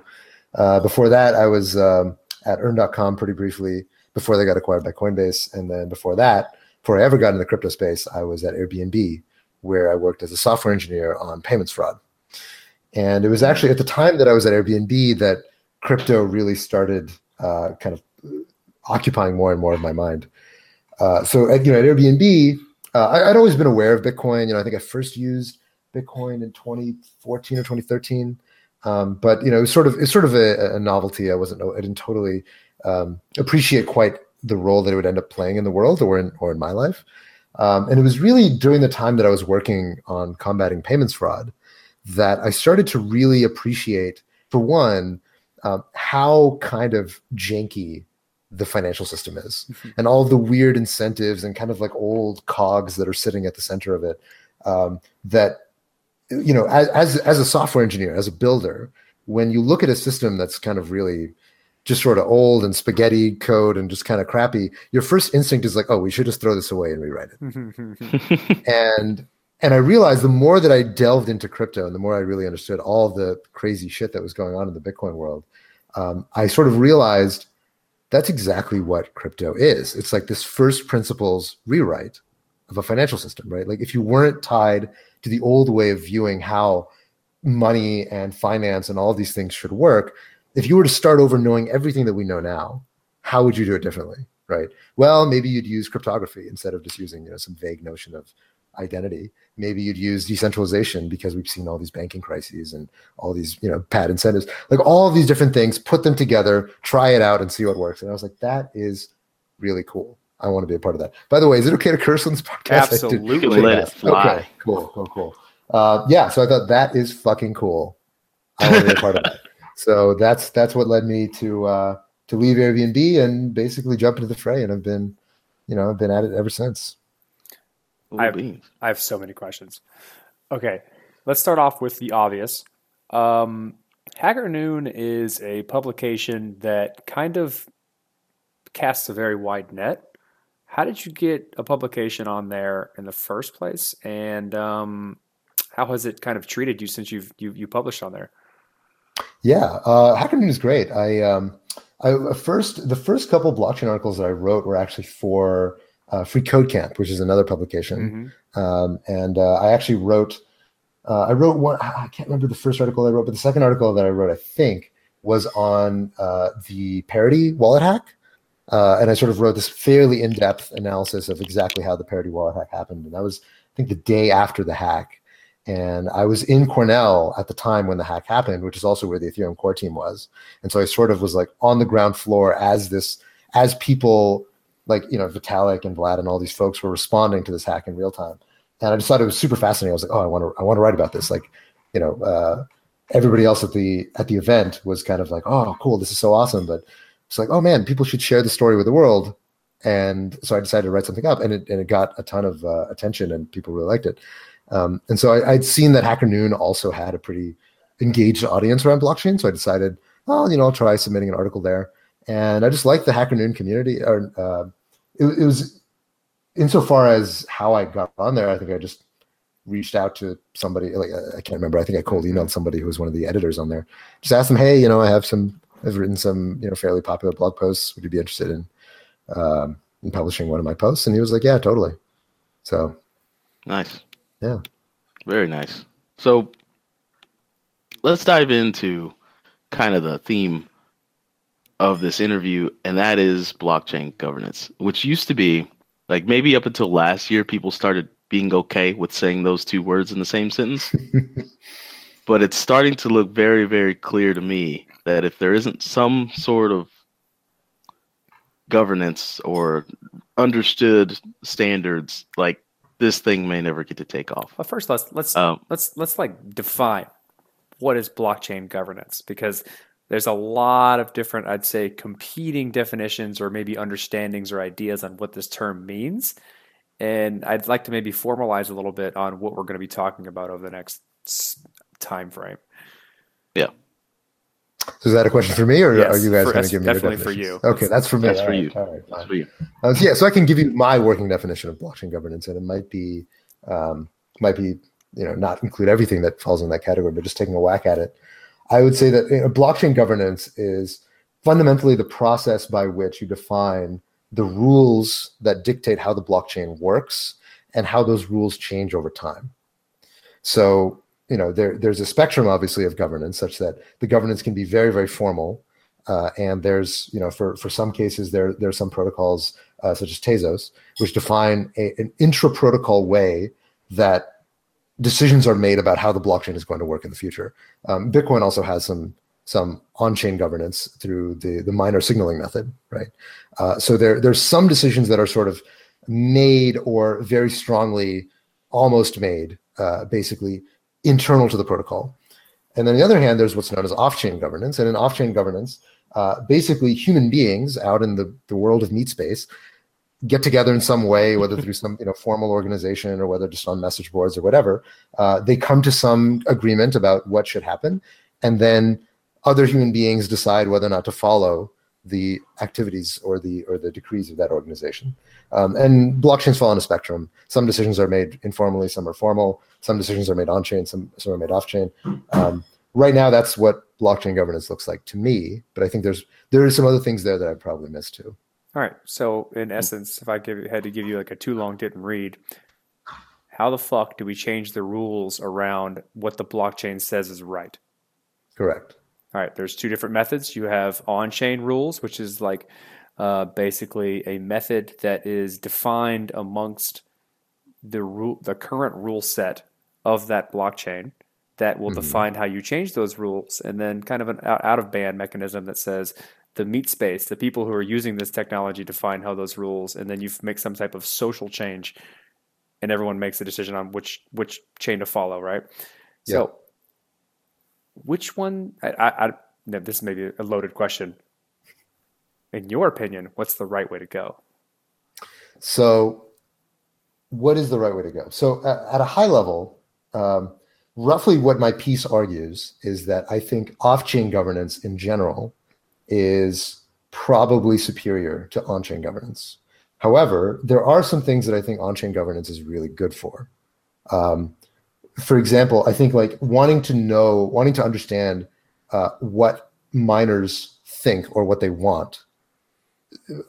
Uh, before that, I was um, at Earn.com pretty briefly before they got acquired by Coinbase, and then before that, before I ever got in the crypto space, I was at Airbnb, where I worked as a software engineer on payments fraud. And it was actually at the time that I was at Airbnb that crypto really started uh, kind of occupying more and more of my mind. Uh, so at, you know, at Airbnb, uh, I, I'd always been aware of Bitcoin. You know, I think I first used Bitcoin in 2014 or 2013. Um, but you know, it was sort of it's sort of a, a novelty. I wasn't I didn't totally um, appreciate quite the role that it would end up playing in the world or in or in my life. Um, and it was really during the time that I was working on combating payments fraud that I started to really appreciate, for one, um, how kind of janky the financial system is and all the weird incentives and kind of like old cogs that are sitting at the center of it um, that you know as, as as a software engineer as a builder when you look at a system that's kind of really just sort of old and spaghetti code and just kind of crappy your first instinct is like oh we should just throw this away and rewrite it and and I realized the more that I delved into crypto and the more I really understood all the crazy shit that was going on in the Bitcoin world, um, I sort of realized that's exactly what crypto is. It's like this first principles rewrite of a financial system, right? Like if you weren't tied to the old way of viewing how money and finance and all these things should work, if you were to start over knowing everything that we know now, how would you do it differently, right? Well, maybe you'd use cryptography instead of just using you know some vague notion of identity. Maybe you'd use decentralization because we've seen all these banking crises and all these, you know, pad incentives, like all of these different things, put them together, try it out and see what works. And I was like, that is really cool. I want to be a part of that. By the way, is it okay to curse on this podcast? Absolutely. Let it fly. Okay, cool, cool, cool. Uh, yeah, so I thought that is fucking cool. I want to be a part of that. So that's that's what led me to uh, to leave Airbnb and basically jump into the fray, and I've been, you know, I've been at it ever since. I- beans. I have so many questions. Okay, let's start off with the obvious. Um, Hacker Noon is a publication that kind of casts a very wide net. How did you get a publication on there in the first place, and um, how has it kind of treated you since you've you, you published on there? Yeah, uh, Hacker Noon is great. I, um, I uh, first the first couple blockchain articles that I wrote were actually for uh, Free Code Camp, which is another publication. Mhm. um, and uh, I actually wrote. Uh, I wrote one. I can't remember the first article I wrote, but the second article that I wrote, I think, was on uh, the parity wallet hack, uh, and I sort of wrote this fairly in-depth analysis of exactly how the Parity wallet hack happened. And that was, I think, the day after the hack, and I was in Cornell at the time when the hack happened, which is also where the Ethereum core team was. And so I sort of was like on the ground floor as this, as people like you know Vitalik and Vlad and all these folks were responding to this hack in real time and I just thought it was super fascinating. I was like, oh, I want to, I want to write about this. Like, you know, uh, everybody else at the at the event was kind of like, oh, cool, this is so awesome. But it's like, oh man, people should share the story with the world. And so I decided to write something up, and it and it got a ton of uh, attention, and people really liked it. Um, and so I, I'd seen that Hacker Noon also had a pretty engaged audience around blockchain, so I decided, oh, you know, I'll try submitting an article there. And I just liked the Hacker Noon community. Or uh, it, it was insofar as how I got on there, I think I just reached out to somebody like I can't remember. I think I cold emailed somebody who was one of the editors on there. Just asked them, hey, you know, I have some, I've written some, you know, fairly popular blog posts. Would you be interested in, um, in publishing one of my posts? And he was like, yeah, totally. So Nice. Yeah. Very nice. So let's dive into kind of the theme of this interview, and that is blockchain governance, which used to be like maybe up until last year, people started being okay with saying those two words in the same sentence. but it's starting to look very, very clear to me that if there isn't some sort of governance or understood standards, like this thing may never get to take off. Well, first let's let's Um, let's let's like define what is blockchain governance because there's a lot of different I'd say competing definitions or maybe understandings or ideas on what this term means. And I'd like to maybe formalize a little bit on what we're going to be talking about over the next time frame. So is that a question for me, or Yes, are you guys going to give me your definitely for you. Okay, that's for me. That's All for right, you. All right, That's for you. Uh, so yeah, so I can give you my working definition of blockchain governance, and it might be um, might be you know not include everything that falls in that category, but just taking a whack at it. I would say that you know, blockchain governance is fundamentally the process by which you define the rules that dictate how the blockchain works and how those rules change over time. So you know there, there's a spectrum obviously of governance such that the governance can be very very formal uh, and there's you know for for some cases there there's some protocols uh, such as Tezos which define a, an intra protocol way that decisions are made about how the blockchain is going to work in the future. Um, Bitcoin also has some some on-chain governance through the the miner signaling method, right? Uh, so there there's some decisions that are sort of made or very strongly almost made, uh, basically internal to the protocol. And then on the other hand, there's what's known as off-chain governance. And in off-chain governance, uh, basically human beings out in the, the world of meat space get together in some way, whether through some you know formal organization or whether just on message boards or whatever. Uh, they come to some agreement about what should happen, and then other human beings decide whether or not to follow the activities or the or the decrees of that organization. Um, and blockchains fall on a spectrum. Some decisions are made informally, some are formal. Some decisions are made on chain, some some are made off chain. Um, right now, that's what blockchain governance looks like to me. But I think there's there are some other things there that I probably missed too. All right. So in essence, if I give, had to give you like a too long didn't read, how the fuck do we change the rules around what the blockchain says is right? Correct. All right. There's two different methods. You have on-chain rules, which is like uh, basically a method that is defined amongst the rule, the current rule set of that blockchain that will Mhm. define how you change those rules, and then kind of an out, of band mechanism that says the meat space, the people who are using this technology define how those rules, and then you make some type of social change, and everyone makes a decision on which which chain to follow, right? So, which one? I, I, I this may be a loaded question. In your opinion, what's the right way to go? So, what is the right way to go? So, at, at a high level, um, roughly what my piece argues is that I think off chain governance in general is probably superior to on chain governance. However, there are some things that I think on chain governance is really good for. Um, for example, I think like wanting to know, wanting to understand uh, what miners think or what they want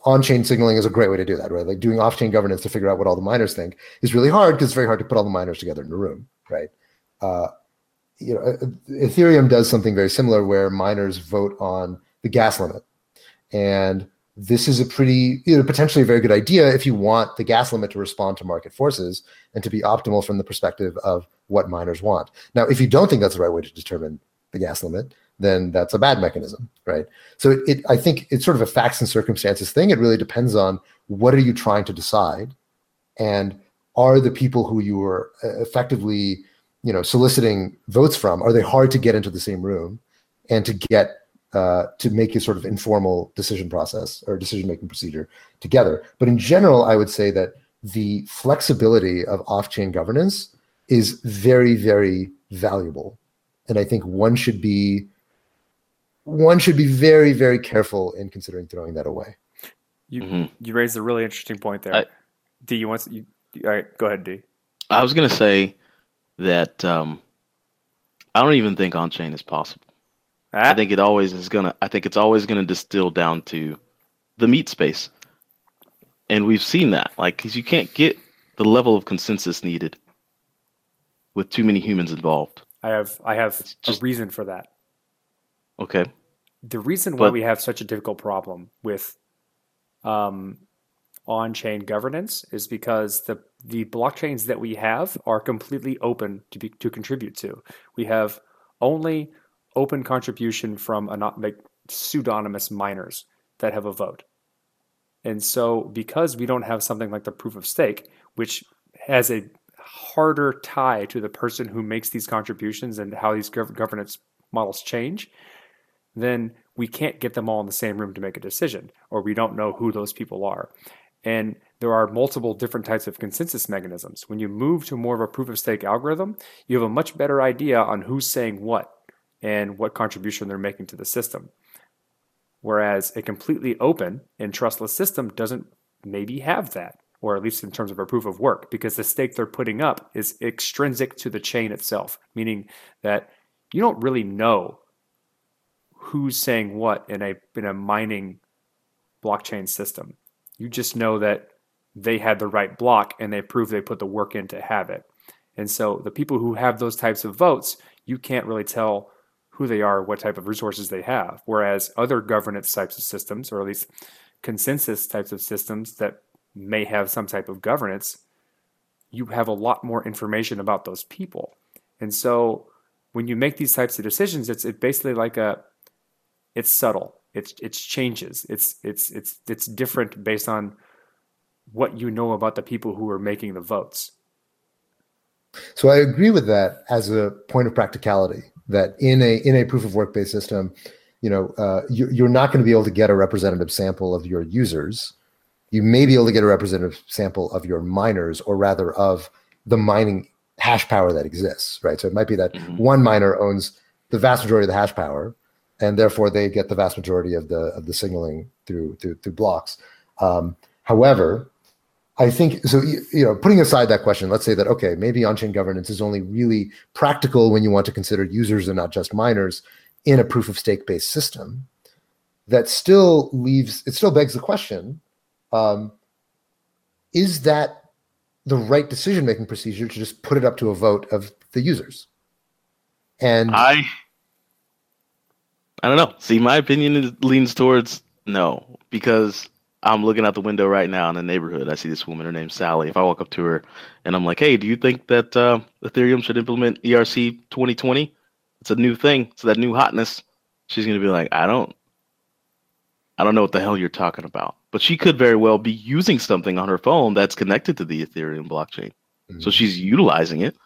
on-chain signaling is a great way to do that, right? Like doing off-chain governance to figure out what all the miners think is really hard because it's very hard to put all the miners together in a room, right? Uh, you know, uh, Ethereum does something very similar where miners vote on the gas limit, and this is a pretty, you know, potentially a very good idea if you want the gas limit to respond to market forces and to be optimal from the perspective of what miners want. Now, if you don't think that's the right way to determine the gas limit, then that's a bad mechanism, right? So it, it, I think it's sort of a facts and circumstances thing. It really depends on what are you trying to decide, and are the people who you are uh, effectively, you know, soliciting votes from are they hard to get into the same room, and to get uh, to make a sort of informal decision process or decision making procedure together. But in general, I would say that the flexibility of off chain governance is very, very valuable, and I think one should be one should be very, very careful in considering throwing that away. You Mhm. you raised a really interesting point there. I- D, you want to, you, all right? Go ahead, Dee. I was gonna say that um, I don't even think on chain is possible. Ah, I think it always is gonna. I think it's always gonna distill down to the meat space, and we've seen that. Like, because you can't get the level of consensus needed with too many humans involved. I have I have just- a reason for that. Okay. The reason why But- we have such a difficult problem with um, on-chain governance is because the the blockchains that we have are completely open to be to contribute to. We have only open contribution from like pseudonymous miners that have a vote. And so, because we don't have something like the proof of stake, which has a harder tie to the person who makes these contributions and how these gov- governance models change, then we can't get them all in the same room to make a decision, or we don't know who those people are. And there are multiple different types of consensus mechanisms. When you move to more of a proof of stake algorithm, you have a much better idea on who's saying what and what contribution they're making to the system. Whereas a completely open and trustless system doesn't maybe have that, or at least in terms of a proof of work, because the stake they're putting up is extrinsic to the chain itself, meaning that you don't really know who's saying what in a in a mining blockchain system. You just know that they had the right block and they prove they put the work in to have it. And so the people who have those types of votes, you can't really tell who they are, what type of resources they have. Whereas other governance types of systems, or at least consensus types of systems that may have some type of governance, you have a lot more information about those people. And so when you make these types of decisions, it's it basically like a it's subtle. It's it's changes. It's it's it's it's different based on what you know about the people who are making the votes. So I agree with that as a point of practicality. That in a in a proof of work based system, you know, uh, you, you're not going to be able to get a representative sample of your users. You may be able to get a representative sample of your miners, or rather of the mining hash power that exists, right? So it might be that Mhm. one miner owns the vast majority of the hash power, and therefore they get the vast majority of the of the signaling through through, through blocks. Um, however, I think so. You, know, putting aside that question, let's say that okay, maybe on-chain governance is only really practical when you want to consider users and not just miners in a proof of stake based system. That still leaves it still begs the question: um, Is that the right decision making procedure to just put it up to a vote of the users? And I I don't know. See, my opinion leans towards no because I'm looking out the window right now in the neighborhood. I see this woman. Her name's Sally. If I walk up to her and I'm like, "Hey, do you think that uh, Ethereum should implement ERC 2020? It's a new thing. It's that new hotness." She's gonna be like, "I don't, I don't know what the hell you're talking about." But she could very well be using something on her phone that's connected to the Ethereum blockchain. So Mhm. she's utilizing it.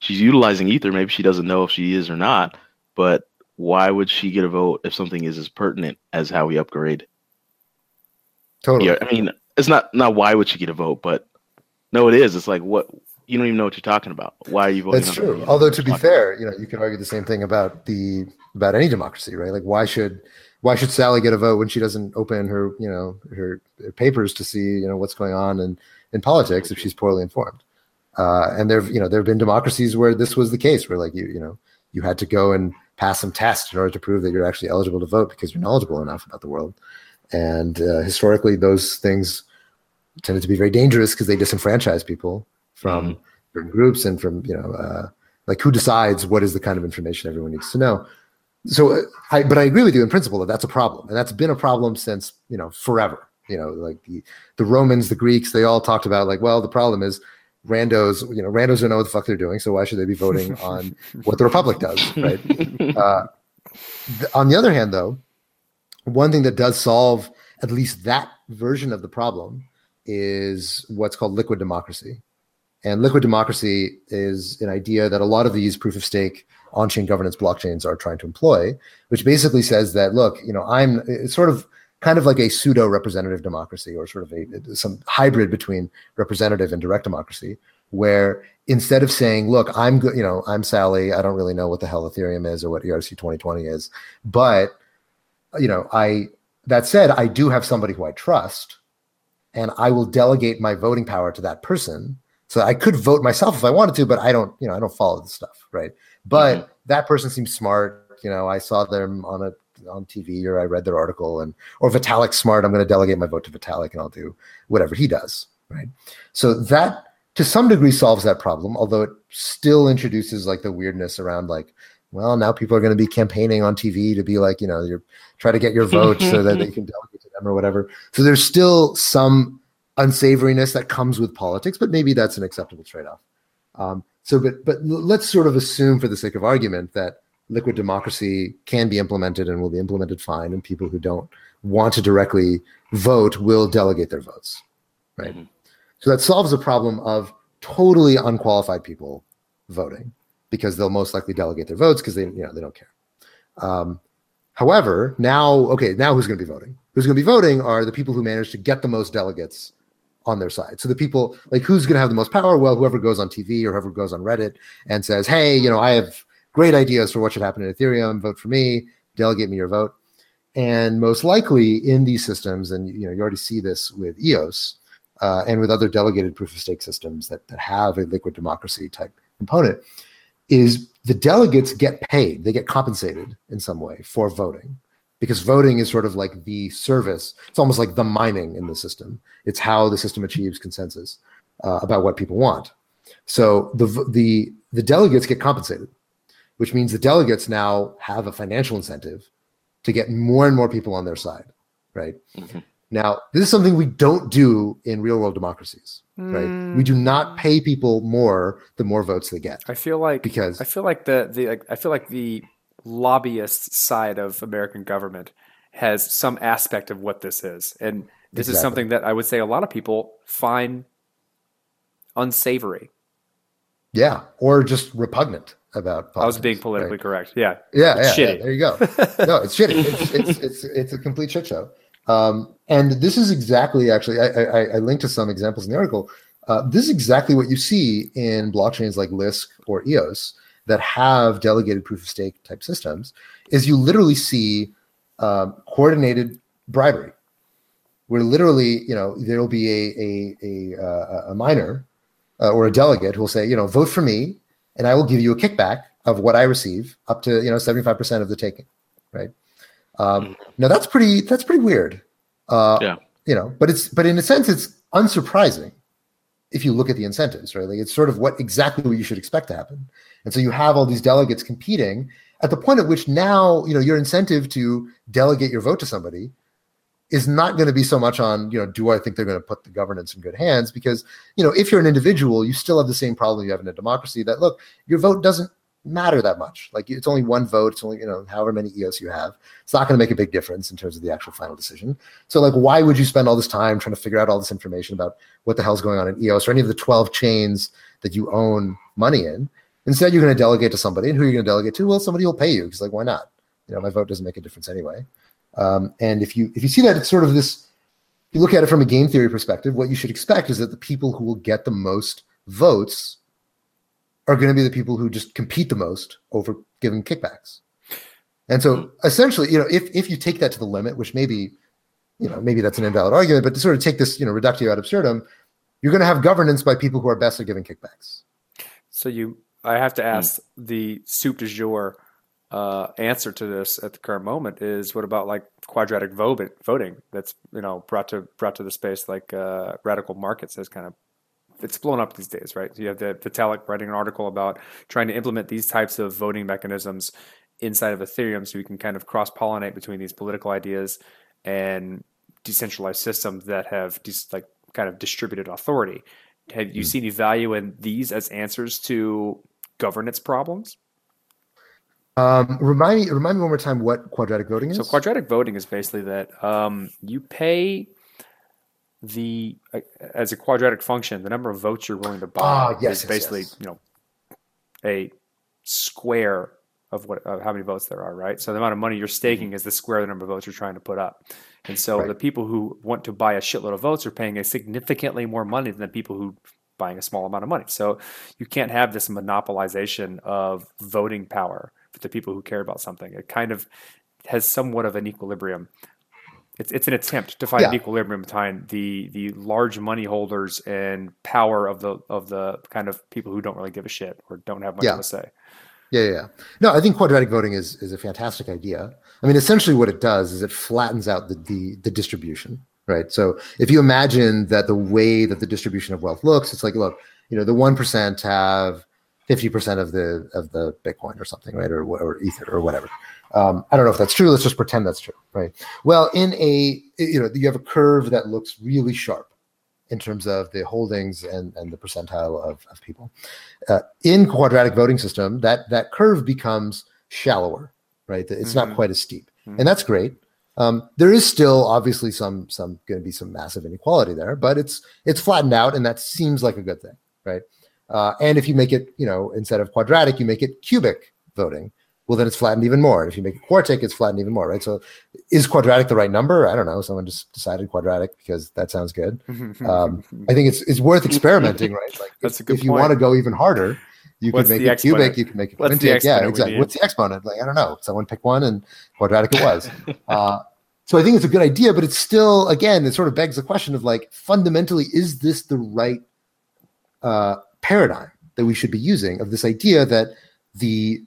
She's utilizing Ether. Maybe she doesn't know if she is or not. But why would she get a vote if something is as pertinent as how we upgrade? Totally. Yeah, I mean, it's not not why would she get a vote, but no, it is. It's like what you don't even know what you're talking about. Why are you voting? That's true. Although to be fair, you know, you can argue the same thing about the about any democracy, right? Like why should why should Sally get a vote when she doesn't open her, you know, her, her papers to see, you know, what's going on in, in politics if she's poorly informed? Uh, and there, you know, there have been democracies where this was the case, where like you, you know, you had to go and pass some tests in order to prove that you're actually eligible to vote because you're knowledgeable enough about the world. And uh, historically, those things tended to be very dangerous because they disenfranchise people from certain groups and from you know uh, like who decides what is the kind of information everyone needs to know. So uh, i but i agree with you in principle that that's a problem and that's been a problem since you know forever. You know like the the romans the greeks they all talked about like well the problem is randos you know randos don't know what the fuck they're doing so why should they be voting on what the republic does right? Uh, on the other hand though one thing that does solve at least that version of the problem is what's called liquid democracy. And liquid democracy is an idea that a lot of these proof of stake on-chain governance blockchains are trying to employ, which basically says that look, you know, I'm it's sort of kind of like a pseudo representative democracy or sort of a some hybrid between representative and direct democracy, where instead of saying, look, I'm you know, I'm Sally, I don't really know what the hell Ethereum is or what ERC 2020 is, but you know, I that said, I do have somebody who I trust, and I will delegate my voting power to that person so I could vote myself if I wanted to, but I don't, you know, I don't follow the stuff, right? But mm-hmm. that person seems smart. You know, I saw them on a on TV or I read their article, and or Vitalik's smart. I'm going to delegate my vote to Vitalik, and I'll do whatever he does, right? So that to some degree solves that problem, although it still introduces like the weirdness around like, well, now people are going to be campaigning on TV to be like, you know, you're try to get your vote so that they can delegate to them or whatever. So there's still some unsavoriness that comes with politics, but maybe that's an acceptable trade-off. Um, so, but but let's sort of assume, for the sake of argument, that liquid democracy can be implemented and will be implemented fine, and people who don't want to directly vote will delegate their votes, right? Mhm. So that solves the problem of totally unqualified people voting because they'll most likely delegate their votes because they you know they don't care. Um, however, now okay, now who's going to be voting? Who's going to be voting are the people who manage to get the most delegates on their side. So the people like who's going to have the most power? Well, whoever goes on TV or whoever goes on Reddit and says, "Hey, you know, I have great ideas for what should happen in Ethereum. Vote for me. Delegate me your vote." And most likely in these systems, and you know, you already see this with EOS uh, and with other delegated proof of stake systems that, that have a liquid democracy type component, is the delegates get paid, they get compensated in some way for voting. Because voting is sort of like the service. It's almost like the mining in the system. It's how the system achieves consensus uh, about what people want. So the the the delegates get compensated, which means the delegates now have a financial incentive to get more and more people on their side, right? Mhm. Now, this is something we don't do in real world democracies, right? We do not pay people more the more votes they get I feel like because I feel like the the like, I feel like the lobbyist side of American government has some aspect of what this is, and this is something that I would say a lot of people find unsavory. yeah, or just repugnant about. Politics, I was being right? politically correct. Yeah, Yeah, yeah, yeah, there you go. No, it's shitty. It's, it's, it's, it's a complete shit show. Um, and this is exactly actually, I, I, I linked to some examples in the article. Uh, this is exactly what you see in blockchains like Lisk or EOS that have delegated proof of stake type systems. Is you literally see um, coordinated bribery, where literally, you know, there will be a a a, uh, a miner uh, or a delegate who will say, you know, vote for me, and I will give you a kickback of what I receive up to you know seventy five percent of the taking, right? Um, now that's pretty that's pretty weird, uh, Yeah. You know, but it's but in a sense it's unsurprising if you look at the incentives, right? Like it's sort of what exactly what you should expect to happen, and so you have all these delegates competing at the point at which now you know your incentive to delegate your vote to somebody is not going to be so much on you know do I think they're going to put the governance in good hands because you know if you're an individual you still have the same problem you have in a democracy that look your vote doesn't matter that much. Like it's only one vote. It's only you know however many eos you have. It's not going to make a big difference in terms of the actual final decision. So like why would you spend all this time trying to figure out all this information about what the hell's going on in eos or any of the 12 chains that you own money in? Instead you're going to delegate to somebody and who are you going to delegate to? Well somebody will pay you because like why not? You know my vote doesn't make a difference anyway. Um, and if you if you see that it's sort of this you look at it from a game theory perspective, what you should expect is that the people who will get the most votes are going to be the people who just compete the most over giving kickbacks. And so essentially, you know, if if you take that to the limit, which maybe, you know, maybe that's an invalid argument, but to sort of take this, you know, reductio ad absurdum, you're going to have governance by people who are best at giving kickbacks. So you, I have to ask the soup du jour uh, answer to this at the current moment is what about like quadratic vote, voting that's you know brought to brought to the space like uh, radical markets has kind of it's blown up these days, right? So you have the Vitalik writing an article about trying to implement these types of voting mechanisms inside of Ethereum, so we can kind of cross pollinate between these political ideas and decentralized systems that have dis- like kind of distributed authority. Have you seen any value in these as answers to governance problems? Um, remind me, remind me one more time what quadratic voting is. So quadratic voting is basically that um, you pay the uh, as a quadratic function, the number of votes you're willing to buy Ah, yes, is yes, basically yes. you know a square of what of how many votes there are, right? So the amount of money you're staking is the square of the number of votes you're trying to put up. And so Mm-hmm. Right. the people who want to buy a shitload of votes are paying a significantly more money than the people who buying a small amount of money. So you can't have this monopolization of voting power for the people who care about something. It kind of has somewhat of an equilibrium. It's, it's an attempt to find an equilibrium between the the large money holders and power of the of the kind of people who don't really give a shit or don't have much Yeah. a say. Yeah, yeah, yeah. No, I think quadratic voting is is a fantastic idea. I mean, essentially, what it does is it flattens out the the, the distribution, right? So if you imagine that the way that the distribution of wealth looks, it's like, look, you know, the one percent have fifty percent of the of the Bitcoin or something, right, or or Ether or whatever. Um, I don't know if that's true. Let's just pretend that's true, right? Well, in a you know, you have a curve that looks really sharp in terms of the holdings and and the percentile of of people uh, in quadratic voting system that that curve becomes shallower, right? It's not Mhm. quite as steep, Mhm. and that's great. Um, there is still obviously some some going to be some massive inequality there, but it's it's flattened out, and that seems like a good thing, right? Uh, and if you make it, you know, instead of quadratic, you make it cubic voting. Well, then it's flattened even more. If you make it quartic, it's flattened even more, right? So, is quadratic the right number? I don't know. Someone just decided quadratic because that sounds good. Um, I think it's it's worth experimenting, right? Like, That's a if, good if you point. want to go even harder, you What's could make it cubic. You can make it What's quintic. Yeah, exactly. What's the exponent? Like I don't know. Someone pick one, and quadratic it was. uh, so I think it's a good idea, but it's still again, it sort of begs the question of like fundamentally, is this the right uh, paradigm that we should be using of this idea that the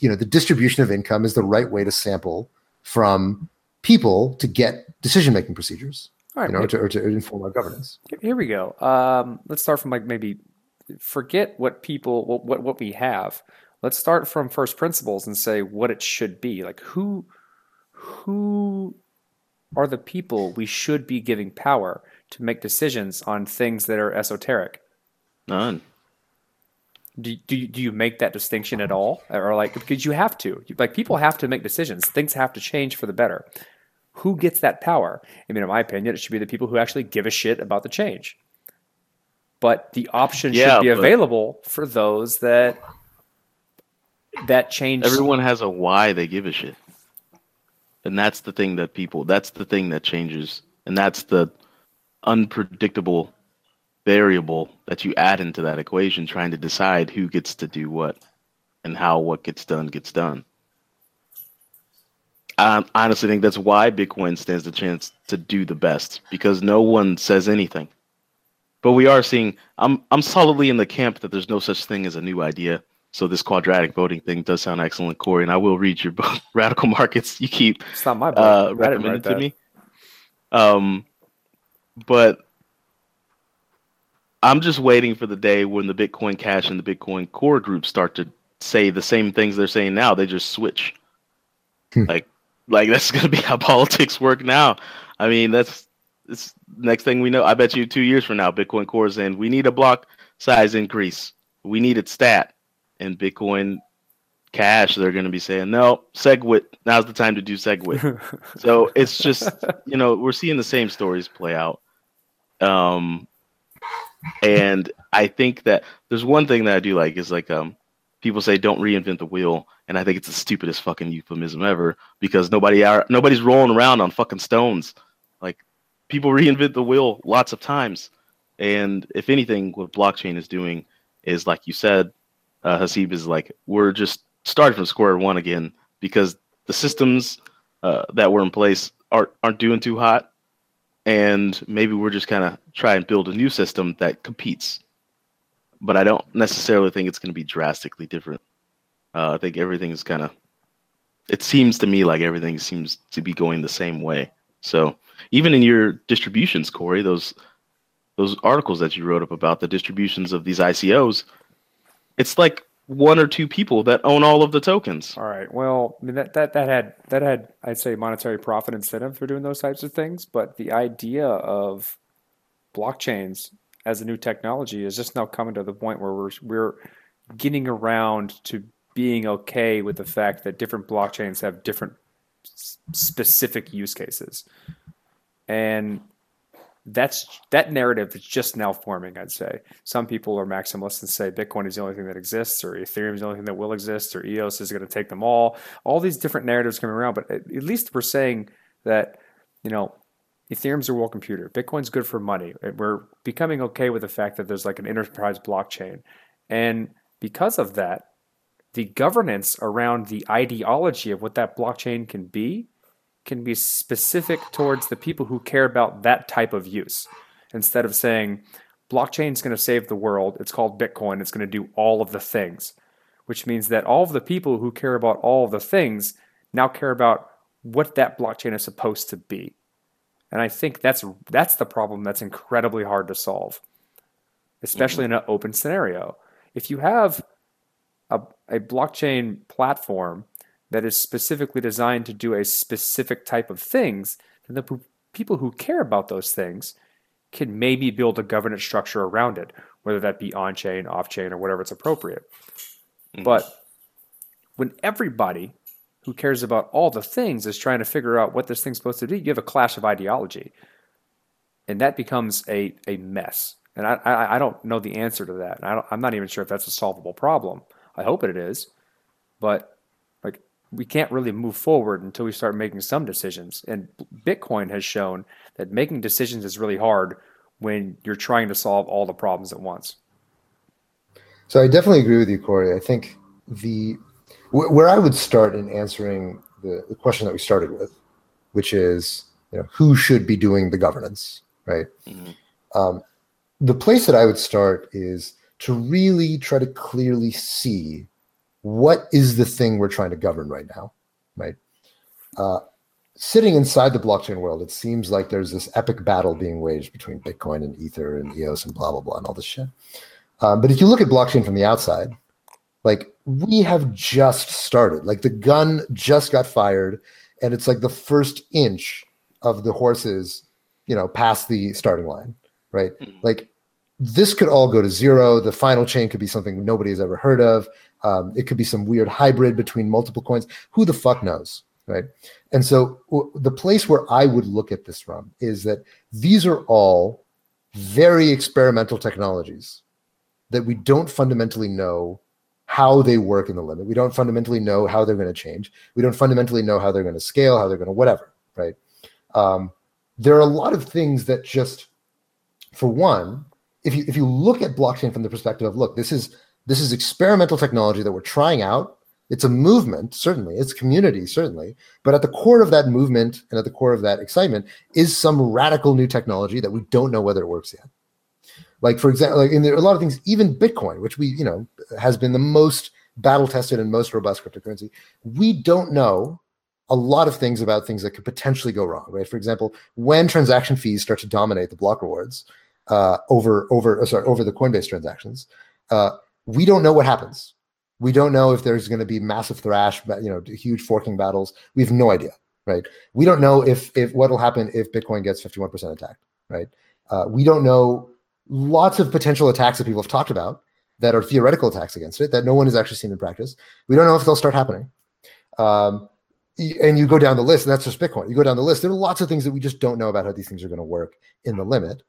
you know the distribution of income is the right way to sample from people to get decision making procedures, All right, you know, to, or to inform our governance. Here we go. Um, let's start from like maybe forget what people what, what what we have. Let's start from first principles and say what it should be. Like who who are the people we should be giving power to make decisions on things that are esoteric? None. Do, do, you, do you make that distinction at all? Or like because you have to like people have to make decisions. Things have to change for the better. Who gets that power? I mean in my opinion it should be the people who actually give a shit about the change. But the option Yeah, should be available for those that that change Everyone has a why they give a shit. And that's the thing that people that's the thing that changes. And that's the unpredictable variable that you add into that equation trying to decide who gets to do what and how what gets done gets done. I honestly think that's why Bitcoin stands the chance to do the best because no one says anything. But we are seeing I'm I'm solidly in the camp that there's no such thing as a new idea. So this quadratic voting thing does sound excellent, Corey, and I will read your book, Radical Markets. You keep it's not my book uh, recommended to that. me. Um, but I'm just waiting for the day when the Bitcoin Cash and the Bitcoin Core group start to say the same things they're saying now. They just switch. Hmm. like, like that's gonna be how politics work now. I mean, that's it's next thing we know. I bet you two years from now, Bitcoin Core is in. We need a block size increase. We need it stat, and Bitcoin Cash, they're going to be saying, no, SegWit. Now's the time to do SegWit. so it's just, you know, we're seeing the same stories play out. Um, and I think that there's one thing that I do like is like, um, people say don't reinvent the wheel, and I think it's the stupidest fucking euphemism ever because nobody are nobody's rolling around on fucking stones. Like people reinvent the wheel lots of times, and if anything, what blockchain is doing is like you said, uh, Haseeb is like we're just starting from square one again because the systems uh, that were in place aren't aren't doing too hot, and maybe we're just kind of try and build a new system that competes. But I don't necessarily think it's going to be drastically different. Uh, I think everything is kind of. It seems to me like everything seems to be going the same way. So even in your distributions, Corey, those those articles that you wrote up about the distributions of these ICOs, it's like one or two people that own all of the tokens. All right. Well, I mean that, that that had that had I'd say monetary profit incentive for doing those types of things, but the idea of blockchains as a new technology is just now coming to the point where we're we're getting around to being okay with the fact that different blockchains have different specific use cases. And that's that narrative is just now forming, I'd say. Some people are maximalists and say Bitcoin is the only thing that exists, or Ethereum is the only thing that will exist, or EOS is going to take them all. All these different narratives coming around, but at at least we're saying that, you know, Ethereum's a world computer. Bitcoin's good for money. We're becoming okay with the fact that there's like an enterprise blockchain. And because of that, the governance around the ideology of what that blockchain can be can be specific towards the people who care about that type of use. Instead of saying blockchain is going to save the world, it's called Bitcoin, it's going to do all of the things, which means that all of the people who care about all of the things now care about what that blockchain is supposed to be. And I think that's that's the problem that's incredibly hard to solve, especially in an open scenario. If you have a, a blockchain platform that is specifically designed to do a specific type of things, then the people who care about those things can maybe build a governance structure around it, whether that be on chain, off chain, or whatever it's appropriate. Mhm. But when everybody who cares about all the things is trying to figure out what this thing's supposed to do, you have a clash of ideology. And that becomes a, a mess. And I, I, I don't know the answer to that. I am not even sure if that's a solvable problem. I hope it is. But we can't really move forward until we start making some decisions. And Bitcoin has shown that making decisions is really hard when you're trying to solve all the problems at once. So I definitely agree with you, Corey. I think the where I would start in answering the, the question that we started with, which is you know who should be doing the governance, right? Mm-hmm. Um, the place that I would start is to really try to clearly see what is the thing we're trying to govern right now, right? Uh, sitting inside the blockchain world, it seems like there's this epic battle being waged between Bitcoin and Ether and EOS and blah blah blah and all this shit. Um, but if you look at blockchain from the outside, like we have just started. Like the gun just got fired, and it's like the first inch of the horses, you know, past the starting line, right? Mm-hmm. Like this could all go to zero. The final chain could be something nobody has ever heard of. Um, it could be some weird hybrid between multiple coins. Who the fuck knows, right? And so w- the place where I would look at this from is that these are all very experimental technologies that we don't fundamentally know how they work in the limit. We don't fundamentally know how they're going to change. We don't fundamentally know how they're going to scale, how they're going to whatever, right? Um, there are a lot of things that just, for one, if you if you look at blockchain from the perspective of look, this is this is experimental technology that we're trying out. It's a movement, certainly. It's community, certainly. But at the core of that movement and at the core of that excitement is some radical new technology that we don't know whether it works yet. Like for example, like in a lot of things, even Bitcoin, which we you know has been the most battle tested and most robust cryptocurrency, we don't know a lot of things about things that could potentially go wrong. Right? For example, when transaction fees start to dominate the block rewards uh, over over uh, sorry over the Coinbase transactions, uh, we don't know what happens. We don't know if there's going to be massive thrash, you know, huge forking battles. We have no idea, right? We don't know if if what will happen if Bitcoin gets 51% attacked, right? Uh, we don't know lots of potential attacks that people have talked about that are theoretical attacks against it that no one has actually seen in practice. We don't know if they'll start happening. Um, and you go down the list, and that's just Bitcoin. You go down the list, there are lots of things that we just don't know about how these things are going to work in the limit.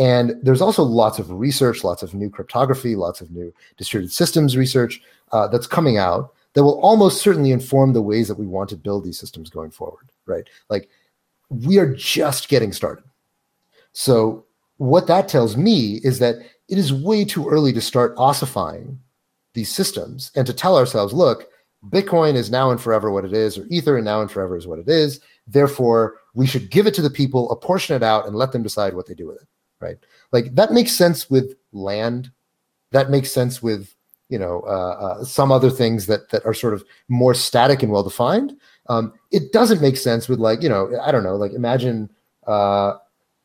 And there's also lots of research, lots of new cryptography, lots of new distributed systems research uh, that's coming out that will almost certainly inform the ways that we want to build these systems going forward, right? Like we are just getting started. So what that tells me is that it is way too early to start ossifying these systems and to tell ourselves, look, Bitcoin is now and forever what it is, or Ether and now and forever is what it is. Therefore, we should give it to the people, apportion it out, and let them decide what they do with it. Right? Like that makes sense with land. That makes sense with you know uh, uh, some other things that that are sort of more static and well defined. Um, it doesn't make sense with like you know I don't know like imagine uh,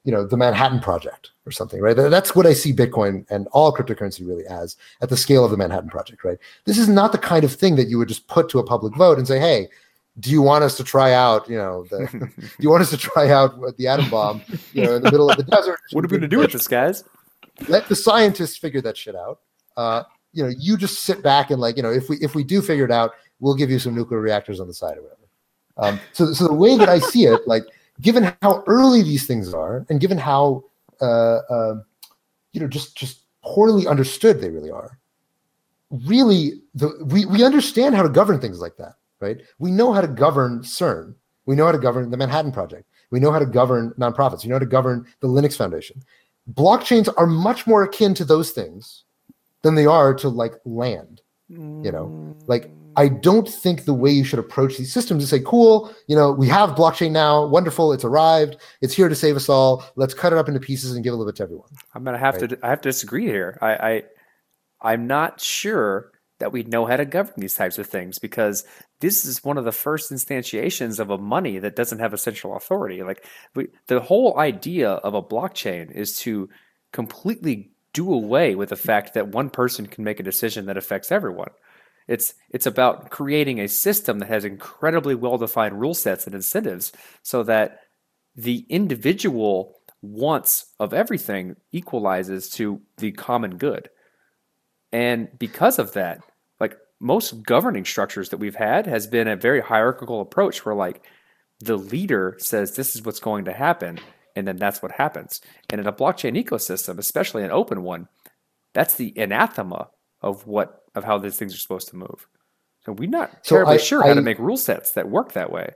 you know the Manhattan Project or something, right? That's what I see Bitcoin and all cryptocurrency really as at the scale of the Manhattan Project, right? This is not the kind of thing that you would just put to a public vote and say, "Hey, do you want us to try out, you know, the, do you want us to try out the atom bomb, you know, in the middle of the desert? what are we going to do with this, guys? Let the scientists figure that shit out. Uh, you know, you just sit back and like, you know, if we if we do figure it out, we'll give you some nuclear reactors on the side or whatever. Um, so, so the way that I see it, like given how early these things are, and given how uh, uh, you know just just poorly understood they really are, really the we we understand how to govern things like that, right? We know how to govern CERN. We know how to govern the Manhattan Project. We know how to govern nonprofits. We know how to govern the Linux Foundation. Blockchains are much more akin to those things than they are to like land. You know, like I don't think the way you should approach these systems is say, cool, you know, we have blockchain now, wonderful, it's arrived, it's here to save us all. Let's cut it up into pieces and give a little bit to everyone. I'm gonna have right? to I have to disagree here. I, I I'm not sure that we know how to govern these types of things because this is one of the first instantiations of a money that doesn't have a central authority. Like we, the whole idea of a blockchain is to completely do away with the fact that one person can make a decision that affects everyone. It's it's about creating a system that has incredibly well-defined rule sets and incentives so that the individual wants of everything equalizes to the common good. And because of that, like most governing structures that we've had has been a very hierarchical approach where like the leader says this is what's going to happen and then that's what happens. And in a blockchain ecosystem, especially an open one, that's the anathema of what of how these things are supposed to move. So we're not So terribly I- sure how to make rule sets that work that way.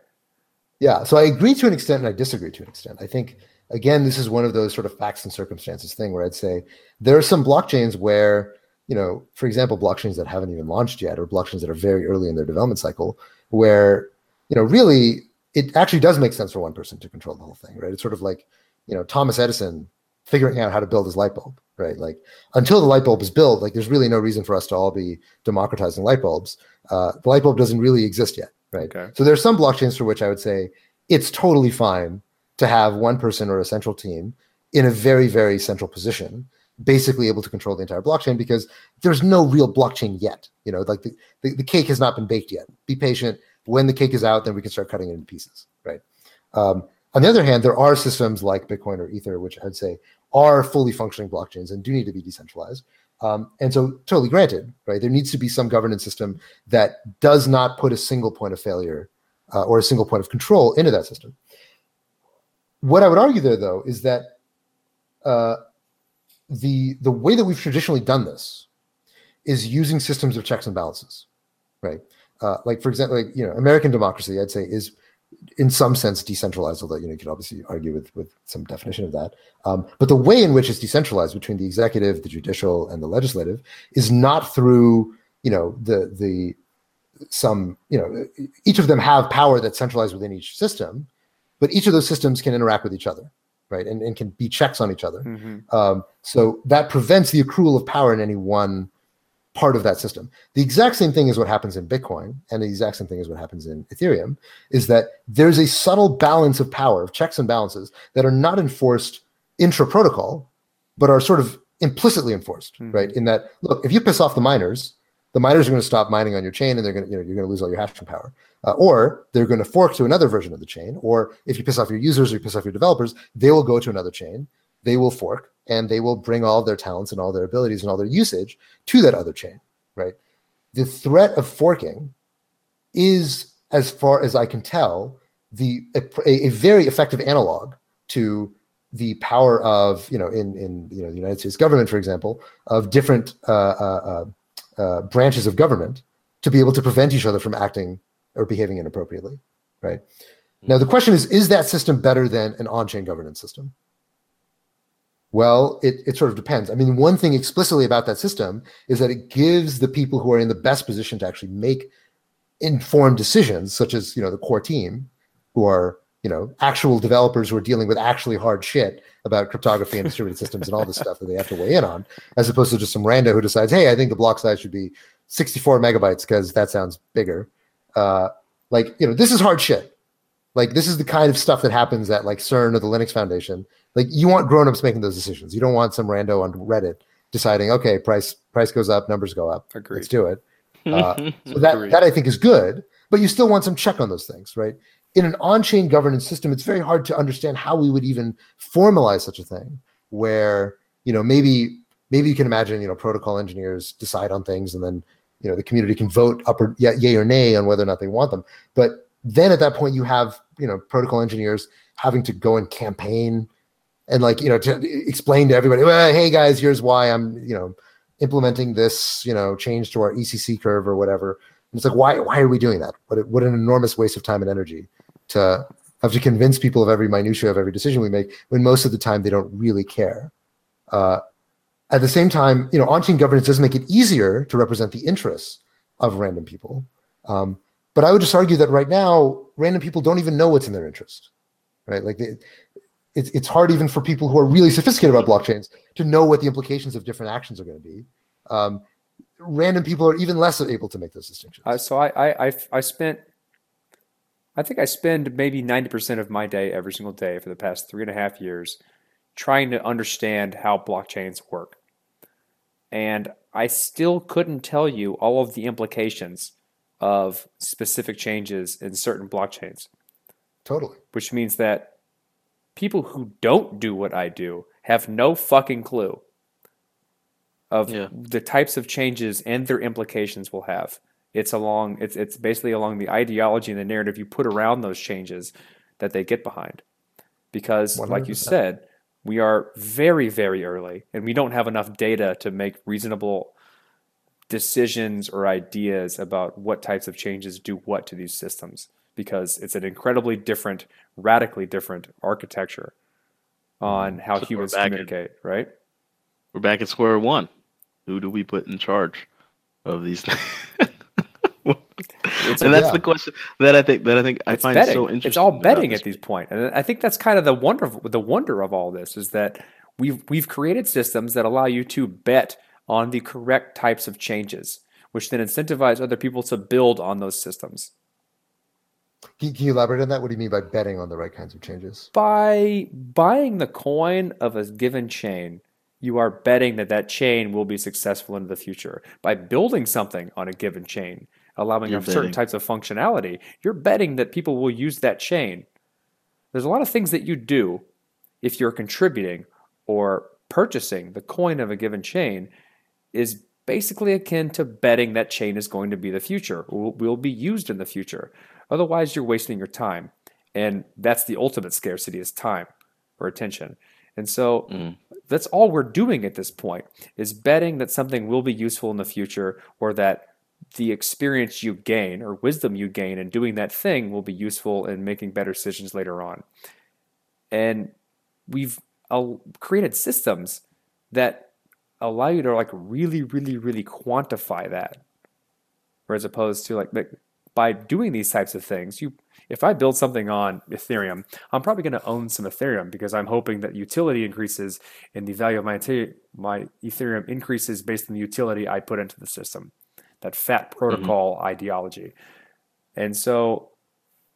Yeah, so I agree to an extent and I disagree to an extent. I think again, this is one of those sort of facts and circumstances thing where I'd say there are some blockchains where, you know, for example, blockchains that haven't even launched yet or blockchains that are very early in their development cycle where, you know, really it actually does make sense for one person to control the whole thing, right? It's sort of like, you know, Thomas Edison figuring out how to build his light bulb, right? Like until the light bulb is built, like there's really no reason for us to all be democratizing light bulbs. Uh, the light bulb doesn't really exist yet, right? Okay. So there's some blockchains for which I would say it's totally fine to have one person or a central team in a very, very central position, basically able to control the entire blockchain because there's no real blockchain yet. You know, like the, the, the cake has not been baked yet. Be patient. When the cake is out, then we can start cutting it into pieces, right? Um, on the other hand, there are systems like Bitcoin or Ether, which I'd say are fully functioning blockchains and do need to be decentralized. Um, and so, totally granted, right? There needs to be some governance system that does not put a single point of failure uh, or a single point of control into that system. What I would argue there, though, is that uh, the the way that we've traditionally done this is using systems of checks and balances, right? Uh, like for example, like you know, American democracy, I'd say is in some sense decentralized, although you know you could obviously argue with with some definition of that. Um, but the way in which it's decentralized between the executive, the judicial, and the legislative is not through you know the the some you know each of them have power that's centralized within each system, but each of those systems can interact with each other, right, and, and can be checks on each other. Mhm. Um, so that prevents the accrual of power in any one part of that system. The exact same thing is what happens in Bitcoin, and the exact same thing is what happens in Ethereum, is that there's a subtle balance of power, of checks and balances that are not enforced intra protocol, but are sort of implicitly enforced, Mhm. right? In that, look, if you piss off the miners, the miners are going to stop mining on your chain, and they're going to, you know, you're going to lose all your hashing power. Uh, or they're going to fork to another version of the chain. Or if you piss off your users or you piss off your developers, they will go to another chain. They will fork and they will bring all their talents and all their abilities and all their usage to that other chain, right? The threat of forking is, as far as I can tell, the a, a very effective analog to the power of you know in in you know the United States government, for example, of different uh, uh, uh, branches of government to be able to prevent each other from acting or behaving inappropriately, right? Now the question is: Is that system better than an on-chain governance system? Well, it, it sort of depends. I mean, one thing explicitly about that system is that it gives the people who are in the best position to actually make informed decisions, such as you know the core team, who are you know actual developers who are dealing with actually hard shit about cryptography and distributed systems and all this stuff that they have to weigh in on, as opposed to just some rando who decides, hey, I think the block size should be 64 megabytes because that sounds bigger. Uh, like you know, this is hard shit. Like this is the kind of stuff that happens at like CERN or the Linux Foundation. Like you want grown-ups making those decisions. You don't want some rando on Reddit deciding, okay, price price goes up, numbers go up. Agreed. Let's do it. Uh, so that Agreed. that I think is good, but you still want some check on those things, right? In an on-chain governance system, it's very hard to understand how we would even formalize such a thing. Where you know maybe maybe you can imagine you know protocol engineers decide on things, and then you know the community can vote up or yay, or nay on whether or not they want them. But then at that point, you have you know protocol engineers having to go and campaign and like you know to explain to everybody, well, hey guys, here's why I'm you know implementing this you know change to our ECC curve or whatever. And it's like why why are we doing that? What what an enormous waste of time and energy to have to convince people of every minutia of every decision we make when most of the time they don't really care. Uh, at the same time, you know, on-chain governance does make it easier to represent the interests of random people. Um, but I would just argue that right now, random people don't even know what's in their interest, right? Like they, it's it's hard even for people who are really sophisticated about blockchains to know what the implications of different actions are going to be. Um, random people are even less able to make those distinctions. Uh, so I, I, I, I spent, I think I spend maybe 90% of my day every single day for the past three and a half years trying to understand how blockchains work. And I still couldn't tell you all of the implications of specific changes in certain blockchains, totally. which means that people who don't do what I do have no fucking clue of Yeah. the types of changes and their implications will have it's along it's it's basically along the ideology and the narrative you put around those changes that they get behind. Because like you said, we are very very early and we don't have enough data to make reasonable decisions or ideas about what types of changes do what to these systems because it's an incredibly different radically different architecture on how So humans back in- communicate, right? We're back at square one. Who do we put in charge of these things? It's and that's yeah. the question that I think that I think I it's find betting. so interesting. It's all betting at these point, and I think that's kind of the wonder of, the wonder of all this is that we've we've created systems that allow you to bet on the correct types of changes, which then incentivize other people to build on those systems Can, can you elaborate on that? What do you mean by betting on the right kinds of changes? by buying the coin of a given chain. You are betting that that chain will be successful into the future. By building something on a given chain, allowing You're certain betting. types of functionality, you're betting that people will use that chain. There's a lot of things that you do if you're contributing or purchasing the coin of a given chain is basically akin to betting that chain is going to be the future, will, will be used in the future. Otherwise, you're wasting your time. And that's the ultimate scarcity is time or attention. And so Mm. that's all we're doing at this point is betting that something will be useful in the future or that the experience you gain or wisdom you gain in doing that thing will be useful in making better decisions later on. And we've created systems that allow you to like really, really, really quantify that. Whereas opposed to like like, by doing these types of things, you if I build something on Ethereum, I'm probably going to own some Ethereum because I'm hoping that utility increases and the value of my my Ethereum increases based on the utility I put into the system. That fat protocol ideology. And so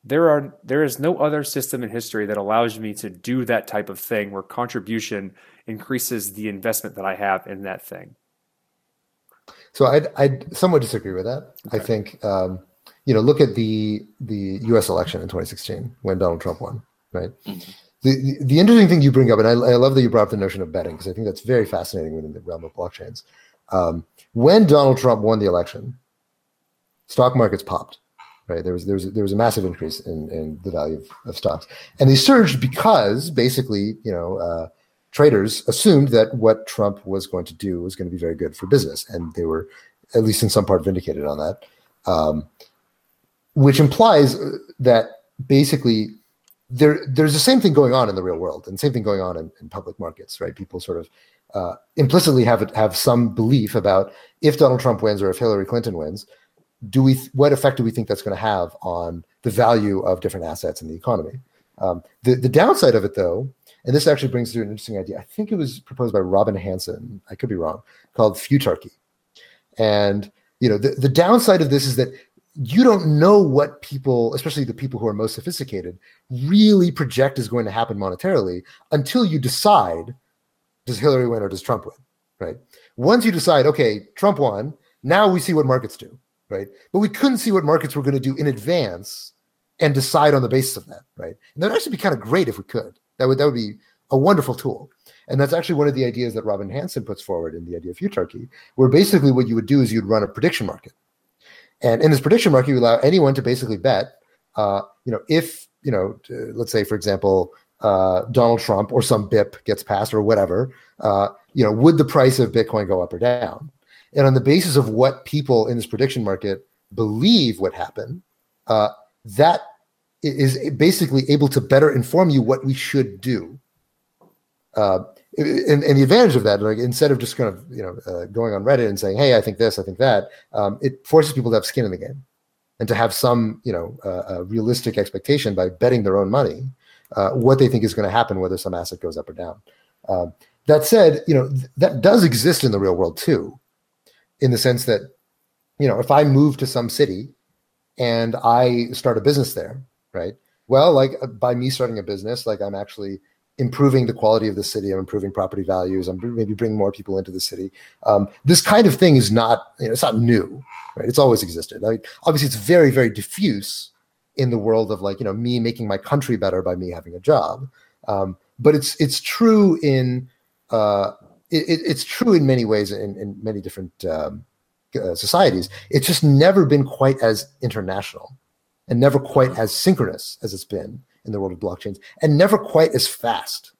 there are there is no other system in history that allows me to do that type of thing where contribution increases the investment that I have in that thing. So I I somewhat disagree with that. I think um, you know look at the the U.S. election in 2016 when Donald Trump won, right? Mhm. The, the the interesting thing you bring up, and I, I love that you brought up the notion of betting because I think that's very fascinating within the realm of blockchains. Um, when Donald Trump won the election, stock markets popped. Right there was there was there was a massive increase in, in the value of, of stocks, and they surged because basically you know uh, traders assumed that what Trump was going to do was going to be very good for business, and they were at least in some part vindicated on that, um, which implies uh, that basically there there's the same thing going on in the real world and same thing going on in, in public markets, right? People sort of uh, implicitly have have some belief about if Donald Trump wins or if Hillary Clinton wins, do we what effect do we think that's going to have on the value of different assets in the economy? Um, the the downside of it, though, and this actually brings to an interesting idea. I think it was proposed by Robin Hanson. I could be wrong. Called futarchy, and you know the, the downside of this is that you don't know what people, especially the people who are most sophisticated, really project is going to happen monetarily until you decide does Hillary win or does Trump win, right? Once you decide, okay, Trump won, now we see what markets do, right? But we couldn't see what markets were going to do in advance and decide on the basis of that, right? And that would actually be kind of great if we could. That would that would be a wonderful tool. And that's actually one of the ideas that Robin Hanson puts forward in the idea of futarchy, where basically what you would do is you'd run a prediction market. And in this prediction market, you allow anyone to basically bet, uh, you know, if, you know, t- let's say, for example, uh, Donald Trump or some BIP gets passed or whatever, uh, you know, would the price of Bitcoin go up or down? And on the basis of what people in this prediction market believe would happen, uh, that is basically able to better inform you what we should do. Uh, and, and the advantage of that, like instead of just kind of you know uh, going on Reddit and saying, "Hey, I think this, I think that," um, it forces people to have skin in the game and to have some you know uh, realistic expectation by betting their own money uh, what they think is going to happen, whether some asset goes up or down. Um, that said, you know th- that does exist in the real world too, in the sense that you know if I move to some city and I start a business there, right? Well, like uh, by me starting a business, like I'm actually improving the quality of the city. I'm improving property values. I'm maybe bringing more people into the city. Um, this kind of thing is not, you know, it's not new, right? It's always existed. Like, obviously, it's very, very diffuse in the world of like, you know, me making my country better by me having a job. Um, but it's it's true in uh, it, it- it's true in many ways in, in many different um, uh, societies. It's just never been quite as international and never quite as synchronous as it's been in the world of blockchains and never quite as fast.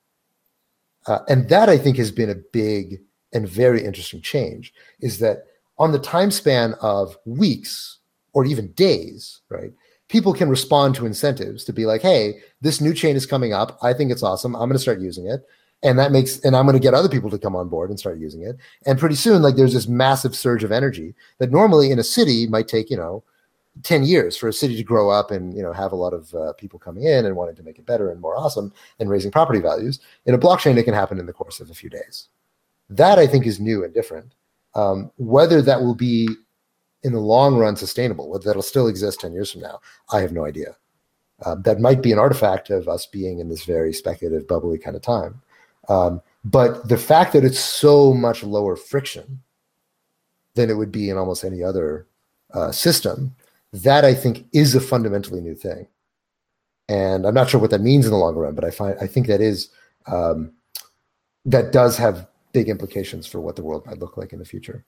Uh, and that I think has been a big and very interesting change is that on the time span of weeks or even days, right? People can respond to incentives to be like, hey, this new chain is coming up. I think it's awesome. I'm going to start using it. And that makes, and I'm going to get other people to come on board and start using it. And pretty soon, like, there's this massive surge of energy that normally in a city might take, you know, 10 years for a city to grow up and you know have a lot of uh, people coming in and wanting to make it better and more awesome and raising property values in a blockchain it can happen in the course of a few days that i think is new and different um, whether that will be in the long run sustainable whether that'll still exist 10 years from now i have no idea um, that might be an artifact of us being in this very speculative bubbly kind of time um, but the fact that it's so much lower friction than it would be in almost any other uh, system that I think is a fundamentally new thing. And I'm not sure what that means in the long run, but I find I think that is um, that does have big implications for what the world might look like in the future.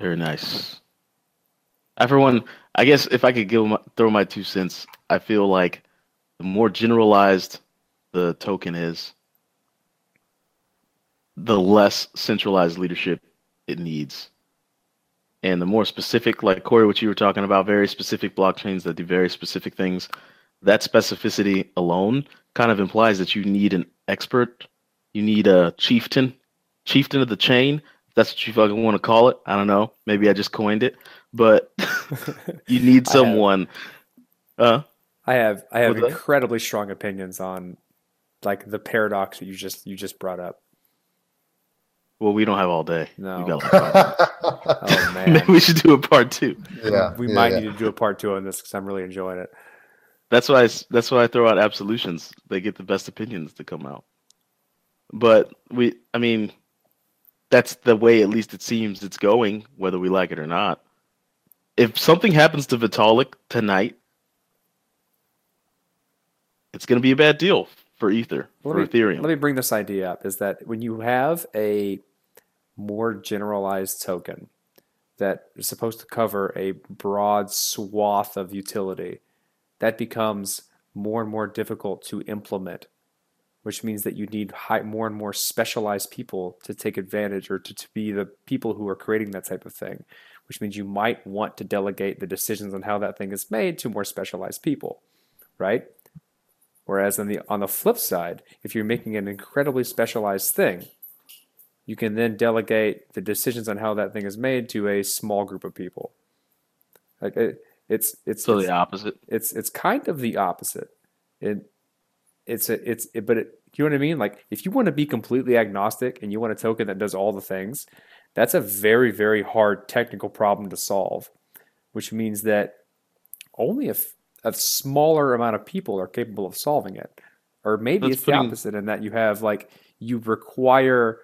Very nice. Everyone, I guess if I could give my, throw my two cents, I feel like the more generalized the token is, the less centralized leadership it needs and the more specific, like Corey, what you were talking about, very specific blockchains that do very specific things, that specificity alone kind of implies that you need an expert, you need a chieftain, chieftain of the chain. If that's what you fucking want to call it. I don't know. Maybe I just coined it, but you need someone. Uh, I have I have incredibly strong opinions on like the paradox that you just you just brought up. Well, we don't have all day. No. We oh man. Maybe we should do a part two. Yeah. We yeah, might yeah. need to do a part two on this because I'm really enjoying it. That's why I, that's why I throw out absolutions. They get the best opinions to come out. But we, I mean, that's the way at least it seems it's going, whether we like it or not. If something happens to Vitalik tonight, it's going to be a bad deal for Ether, let for me, Ethereum. Let me bring this idea up is that when you have a more generalized token that is supposed to cover a broad swath of utility, that becomes more and more difficult to implement, which means that you need high, more and more specialized people to take advantage or to, to be the people who are creating that type of thing, which means you might want to delegate the decisions on how that thing is made to more specialized people, right? Whereas on the on the flip side, if you're making an incredibly specialized thing, you can then delegate the decisions on how that thing is made to a small group of people. Like it, it's it's so it's, the opposite. It's it's kind of the opposite. It it's a, it's it, but it, you know what I mean? Like if you want to be completely agnostic and you want a token that does all the things, that's a very very hard technical problem to solve, which means that only if a smaller amount of people are capable of solving it. Or maybe That's it's the opposite in that you have like you require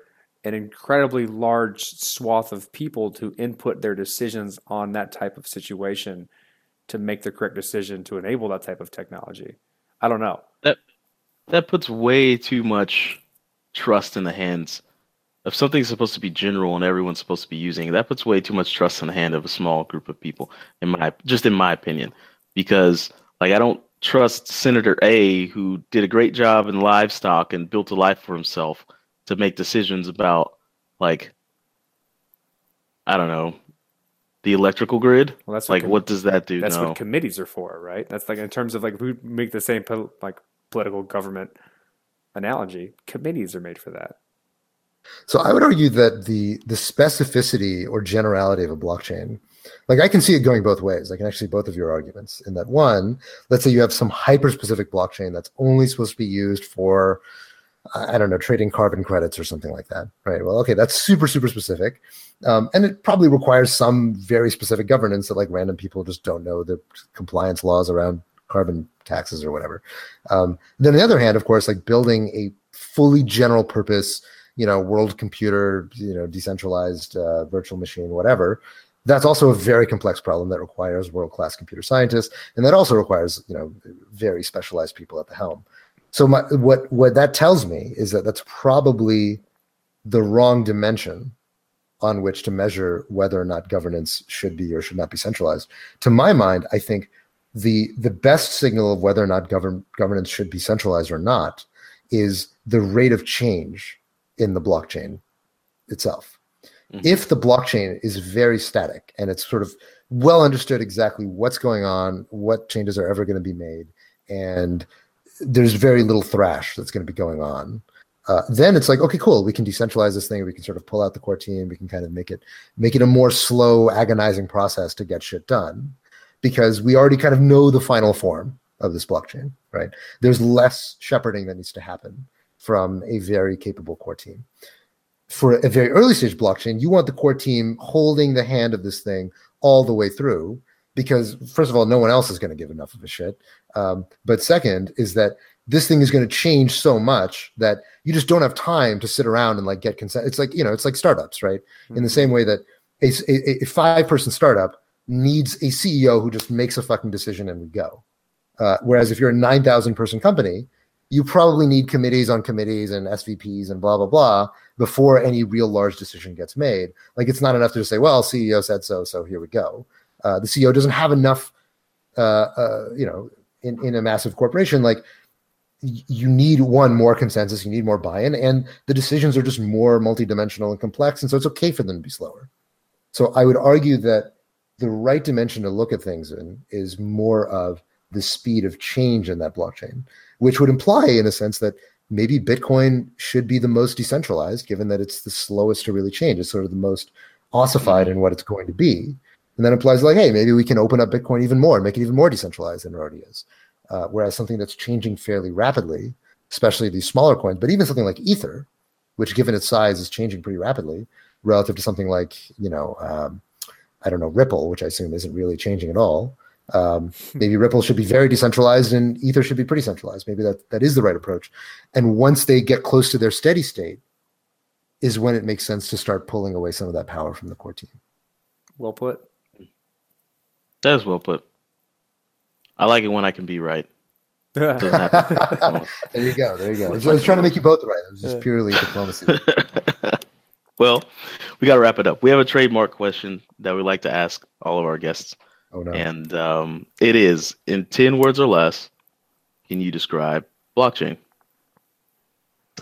an incredibly large swath of people to input their decisions on that type of situation to make the correct decision to enable that type of technology. I don't know. That that puts way too much trust in the hands if something's supposed to be general and everyone's supposed to be using it, that puts way too much trust in the hand of a small group of people in my just in my opinion because like I don't trust Senator A who did a great job in livestock and built a life for himself to make decisions about like I don't know the electrical grid. Well, that's like what, com- what does that do? That's no. what committees are for, right? That's like in terms of like we make the same like political government analogy. Committees are made for that. So I would argue that the the specificity or generality of a blockchain like I can see it going both ways. I can actually both of your arguments. In that one, let's say you have some hyper specific blockchain that's only supposed to be used for, I don't know, trading carbon credits or something like that, right? Well, okay, that's super super specific, um, and it probably requires some very specific governance that like random people just don't know the compliance laws around carbon taxes or whatever. Um, then on the other hand, of course, like building a fully general purpose you know world computer you know decentralized uh, virtual machine whatever that's also a very complex problem that requires world-class computer scientists and that also requires you know very specialized people at the helm so my, what what that tells me is that that's probably the wrong dimension on which to measure whether or not governance should be or should not be centralized. To my mind, I think the the best signal of whether or not govern, governance should be centralized or not is the rate of change in the blockchain itself. Mhm. If the blockchain is very static and it's sort of well understood exactly what's going on, what changes are ever going to be made, and there's very little thrash that's going to be going on, uh, then it's like okay, cool. We can decentralize this thing. We can sort of pull out the core team. We can kind of make it make it a more slow, agonizing process to get shit done because we already kind of know the final form of this blockchain, right? There's less shepherding that needs to happen from a very capable core team. For a very early stage blockchain, you want the core team holding the hand of this thing all the way through because, first of all, no one else is going to give enough of a shit. Um, but second is that this thing is going to change so much that you just don't have time to sit around and like get consent. It's like, you know, it's like startups, right? In the same way that a, a, a five person startup needs a CEO who just makes a fucking decision and we go. Uh, whereas if you're a 9,000 person company, you probably need committees on committees and SVPs and blah, blah, blah before any real large decision gets made. Like it's not enough to just say, well, CEO said so, so here we go. Uh, the CEO doesn't have enough, uh, uh, you know, in, in a massive corporation, like y- you need one more consensus, you need more buy-in, and the decisions are just more multidimensional and complex, and so it's okay for them to be slower. So I would argue that the right dimension to look at things in is more of the speed of change in that blockchain, which would imply, in a sense, that maybe Bitcoin should be the most decentralized, given that it's the slowest to really change. It's sort of the most ossified in what it's going to be. And that implies, like, hey, maybe we can open up Bitcoin even more and make it even more decentralized than it already is. Uh, whereas something that's changing fairly rapidly, especially these smaller coins, but even something like Ether, which given its size is changing pretty rapidly relative to something like, you know, um, I don't know, Ripple, which I assume isn't really changing at all. Um, maybe Ripple should be very decentralized and Ether should be pretty centralized. Maybe that, that is the right approach. And once they get close to their steady state, is when it makes sense to start pulling away some of that power from the core team. Well put. That is well put. I like it when I can be right. There you go. There you go. I was, I was trying to make you both right. It was just purely diplomacy. Well, we got to wrap it up. We have a trademark question that we like to ask all of our guests, Oh no. and um, it is in ten words or less. Can you describe blockchain?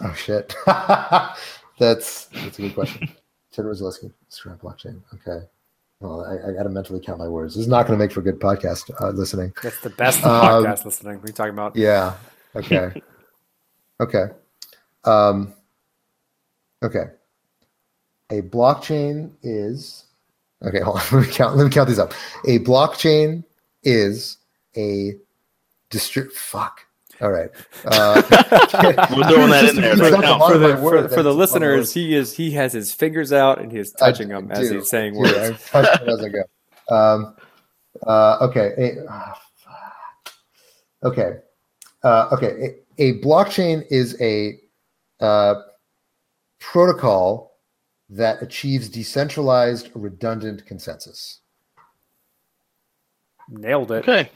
Oh shit. that's that's a good question. Ten words Ted Rosalewski, Scrap blockchain. Okay. Well, I, I got to mentally count my words. This is not going to make for good podcast uh, listening. That's the best Um, podcast listening. What are you talking about? Yeah. Okay. okay. Um, okay. A blockchain is okay. Hold on. Let me count. Let me count these up. A blockchain is a distri- Fuck. All right. Uh, We're throwing that in there. It's Right now. for the for, for the that's one word. listeners, he is he has his fingers out and he is touching them as do, he's saying do. words. I'm touching as I go. Um, uh, okay. A, ah, okay. Uh, okay. A, a blockchain is a uh, protocol that achieves decentralized, redundant consensus. Nailed it. Okay,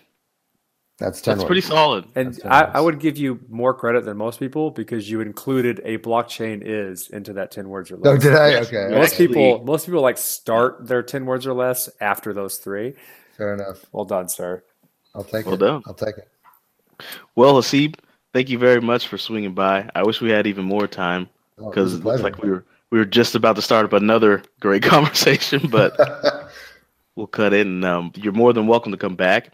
That's ten that's words. pretty solid. And That's I. I would give you more credit than most people because you included a blockchain is into that ten words or oh, less. Oh, did I? Okay. Most okay. people, most people like start their ten words or less after those three. Fair enough. Well done, sir. I'll take it. Well it. done. I'll take it. Well, Haseeb, thank you very much for swinging by. I wish we had even more time Oh, it because was it looks like we were we were just about to start up another great conversation, but we'll cut it. And um, you're more than welcome to come back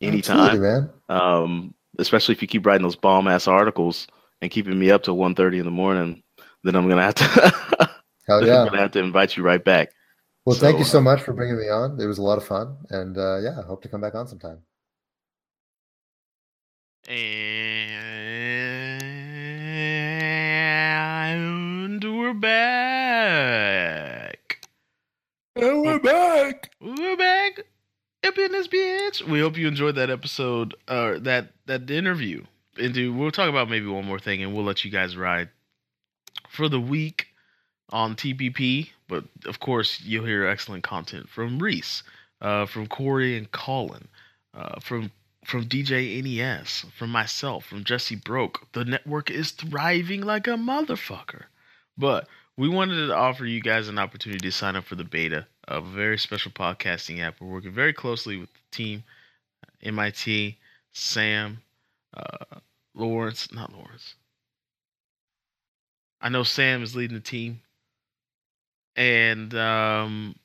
anytime. Absolutely, man. Um, especially if you keep writing those bomb ass articles and keeping me up till 1.30 in the morning, then I'm gonna have to. Hell I'm yeah. gonna have to invite you right back. Well, thank you So, so much for bringing me on. It was a lot of fun, and uh, yeah, I hope to come back on sometime. And we're back. And we're back. We're back up in this bitch. We hope you enjoyed that episode or that that interview. And dude, we'll talk about maybe one more thing, and we'll let you guys ride for the week on TBP. But of course, you'll hear excellent content from Reese, uh, from Corey and Colin, uh, from from DJ NES, from myself, from Jesse Broke. The network is thriving like a motherfucker. But we wanted to offer you guys an opportunity to sign up for the beta of a very special podcasting app. We're working very closely with the team, MIT, Sam, uh, Lawrence, not Lawrence. I know Sam is leading the team, and um,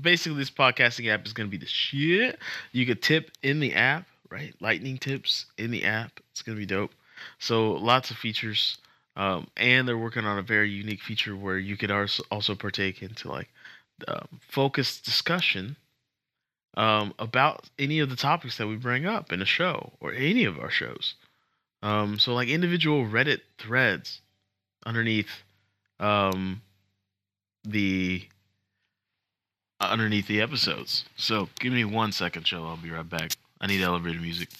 basically, this podcasting app is going to be the shit. You could tip in the app, right? Lightning tips in the app. It's going to be dope. So lots of features. Um, and they're working on a very unique feature where you could also partake into like um, focused discussion um, about any of the topics that we bring up in a show or any of our shows. Um, so like individual Reddit threads underneath um, the underneath the episodes. So give me one second, Joe. I'll be right back. I need elevator music.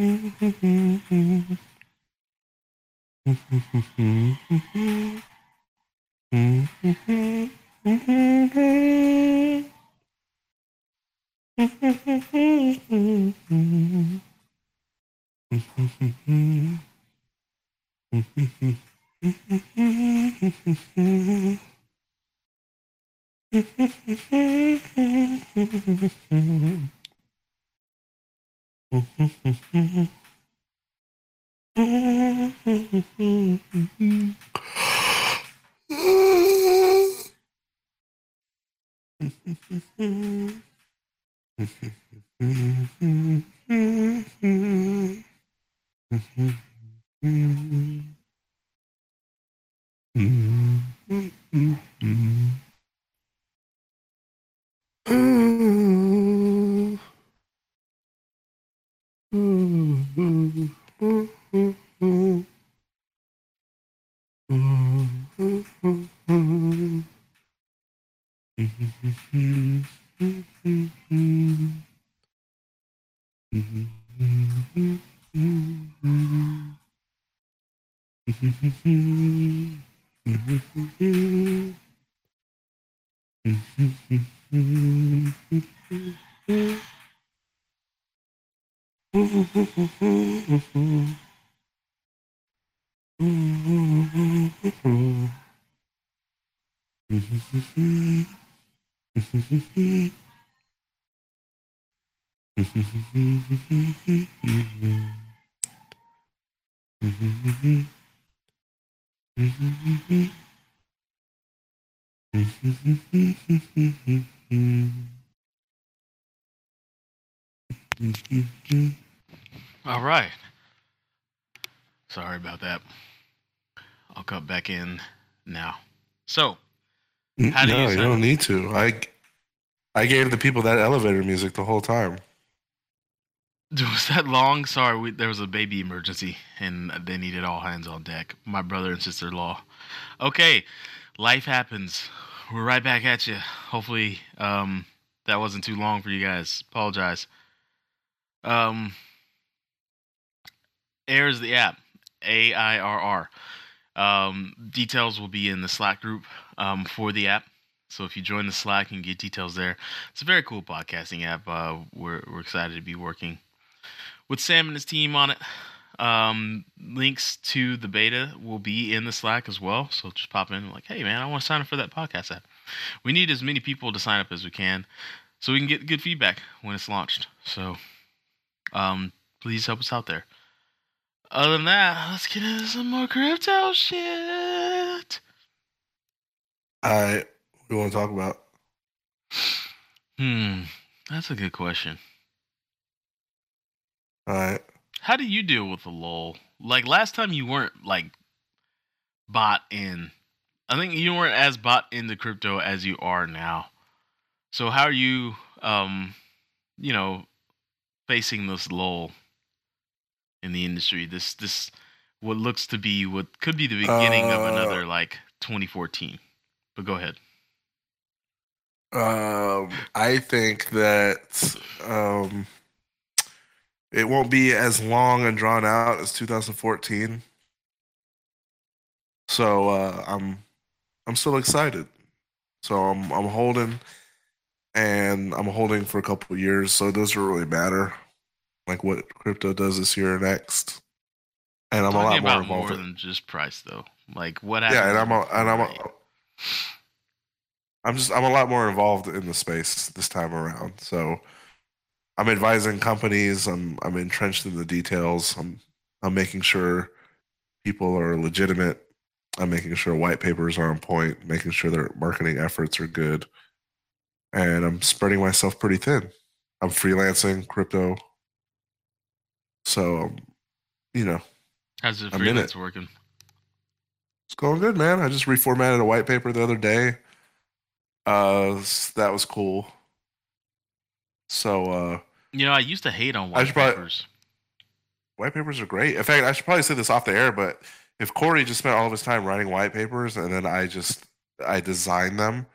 Mm-hmm. Mm-hmm. Mm-hmm. Mm-hmm. All right. Sorry about that. I'll cut back in now. So, How do no, you, you don't need to. I I gave the people that elevator music the whole time. was that long? Sorry, we, there was a baby emergency and they needed all hands on deck. My brother and sister in law. Okay, life happens. We're right back at you. Hopefully, um, that wasn't too long for you guys. Apologize. Um, Air is the app. A I R R. Um, details will be in the Slack group um, for the app. So if you join the Slack, you can get details there. It's a very cool podcasting app. Uh, we're we're excited to be working with Sam and his team on it. Um, links to the beta will be in the Slack as well. So just pop in like, hey man, I want to sign up for that podcast app. We need as many people to sign up as we can, so we can get good feedback when it's launched. So, um, please help us out there. Other than that, let's get into some more crypto shit. I we want to talk about. Hmm, that's a good question. All right. How do you deal with the lull? Like last time, you weren't like bought in. I think you weren't as bought into crypto as you are now. So how are you, um, you know, facing this lull in the industry? This this what looks to be what could be the beginning of Uh, another like 2014. But go ahead. Um, I think that um, it won't be as long and drawn out as 2014. So uh, I'm I'm still excited. So I'm I'm holding, and I'm holding for a couple of years. So it doesn't really matter, like what crypto does this year or next. And I'm a Talking lot more involved. more than just price, though. Like what happened? yeah, and I'm a, and I'm a. I'm just I'm a lot more involved in the space this time around. So I'm advising companies. I'm I'm entrenched in the details. I'm I'm making sure people are legitimate. I'm making sure white papers are on point. Making sure their marketing efforts are good. And I'm spreading myself pretty thin. I'm freelancing crypto. So, um, you know, How's the freelance working? It's going good, man. I just reformatted a white paper the other day. Uh, that was cool. So, uh, You know, I used to hate on white probably- papers. white papers are great. In fact, I should probably say this off the air, but if Corey just spent all of his time writing white papers and then I just I designed them,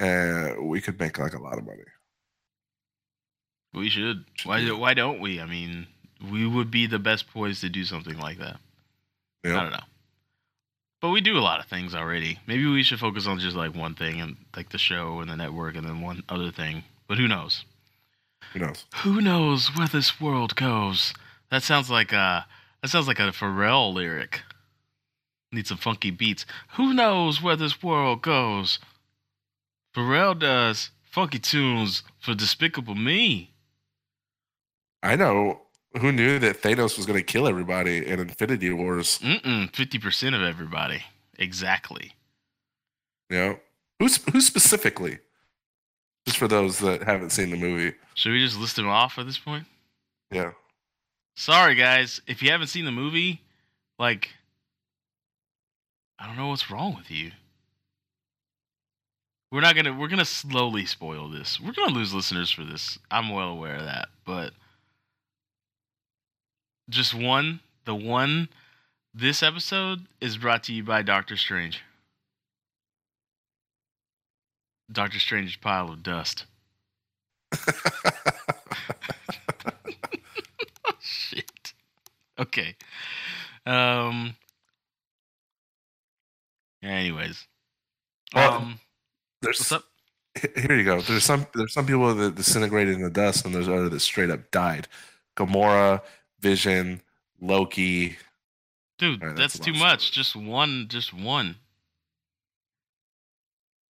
uh, we could make like a lot of money. We should. Should Why? Why don't we? I mean, we would be the best poised to do something like that. I don't know. But we do a lot of things already. Maybe we should focus on just like one thing and like the show and the network and then one other thing. But who knows? who knows? Who knows where this world goes? That sounds like uh that sounds like a Pharrell lyric. Need some funky beats. Who knows where this world goes? Pharrell does funky tunes for Despicable Me. I know. Who knew that Thanos was going to kill everybody in Infinity Wars? Mm-mm, 50% of everybody. Exactly. Yeah. who's who specifically? Just for those that haven't seen the movie. Should we just list them off at this point? Yeah. Sorry, guys. If you haven't seen the movie, like, I don't know what's wrong with you. We're not gonna. We're gonna slowly spoil this. We're gonna lose listeners for this. I'm well aware of that, but just one. The one. This episode is brought to you by Doctor Strange. Doctor Strange's pile of dust. shit. Okay. Um. Anyways. Well, um. There's What's up? here you go. There's some there's some people that disintegrated in the dust, and there's other that straight up died. Gamora, Vision, Loki. Dude, Alright, that's, that's too much. stories. Just one. Just one.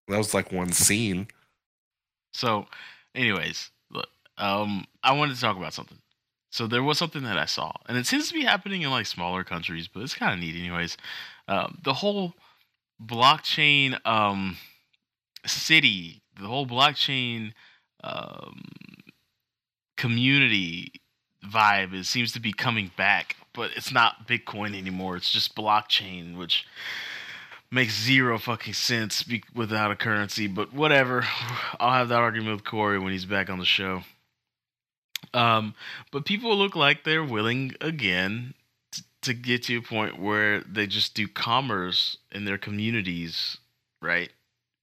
That was like one scene. So, anyways, look, um, I wanted to talk about something. So there was something that I saw, and it seems to be happening in like smaller countries, but it's kind of neat, anyways. Um, the whole blockchain um, city, the whole blockchain um, community vibe, it seems to be coming back, but it's not Bitcoin anymore. It's just blockchain, which makes zero fucking sense be- without a currency, but whatever. I'll have that argument with Corey when he's back on the show. Um, but people look like they're willing again t- to get to a point where they just do commerce in their communities, right?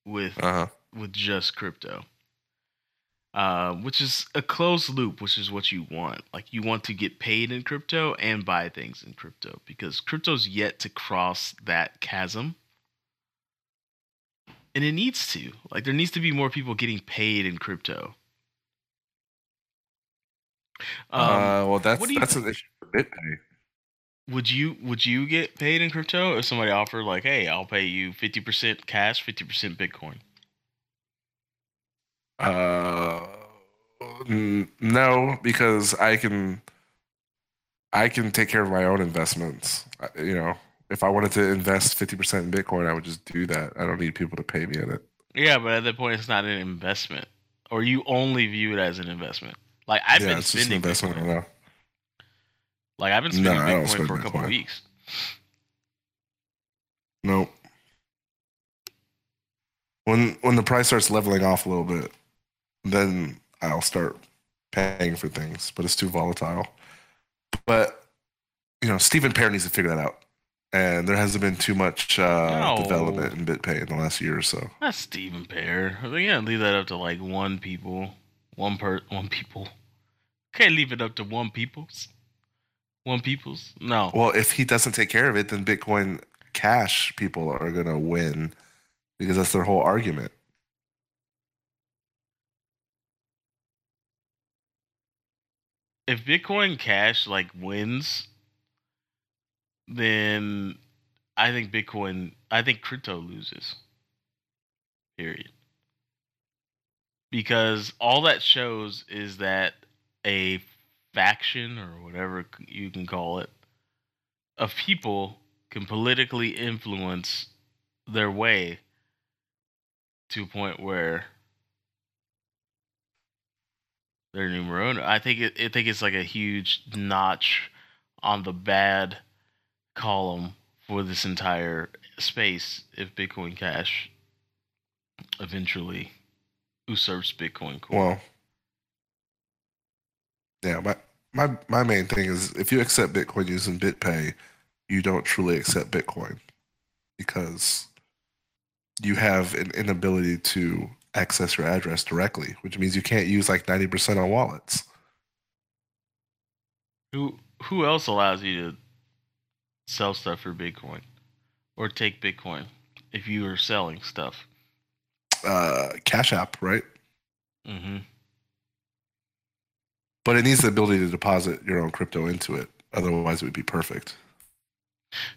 With Uh huh. with just crypto. Uh, which is a closed loop, which is what you want. Like you want to get paid in crypto and buy things in crypto because crypto's yet to cross that chasm. And it needs to. Like there needs to be more people getting paid in crypto. Um, uh, well, that's that's an issue for BitPay. would you would you get paid in crypto if somebody offered like, "Hey, I'll pay you 50% cash, 50% Bitcoin." Uh, n- no, because I can, I can take care of my own investments. I- You know, if I wanted to invest fifty percent in Bitcoin, I would just do that. I don't need people to pay me in it. Yeah, but at that point, it's not an investment, or you only view it as an investment. Like I've yeah, been it's just an spending investment. Bitcoin. know. Like I've been spending don't Bitcoin spend for a couple Bitcoin. weeks. Nope. When when the price starts leveling off a little bit, then I'll start paying for things. But it's too volatile. But you know, Stephen Pair needs to figure that out. and there hasn't been too much uh, No. development in BitPay in the last year or so. Not Stephen Bear. They can't leave that up to like one people, one per one people. Can't leave it up to one peoples. One peoples. No. Well, if he doesn't take care of it, then Bitcoin Cash people are gonna win because that's their whole argument. If Bitcoin Cash like wins, then I think Bitcoin, I think crypto loses. Period. Because all that shows is that a faction or whatever you can call it of people can politically influence their way to a point where their numero uno. I think it, I think it's like a huge notch on the bad column for this entire space if Bitcoin Cash eventually usurps Bitcoin Core. Well, yeah, my my my main thing is if you accept Bitcoin using BitPay, you don't truly accept Bitcoin because you have an inability to access your address directly, which means you can't use like ninety percent on wallets. who who else allows you to sell stuff for Bitcoin or take Bitcoin if you are selling stuff? Uh, Cash App, right? Mm-hmm. But it needs the ability to deposit your own crypto into it. Otherwise, it would be perfect.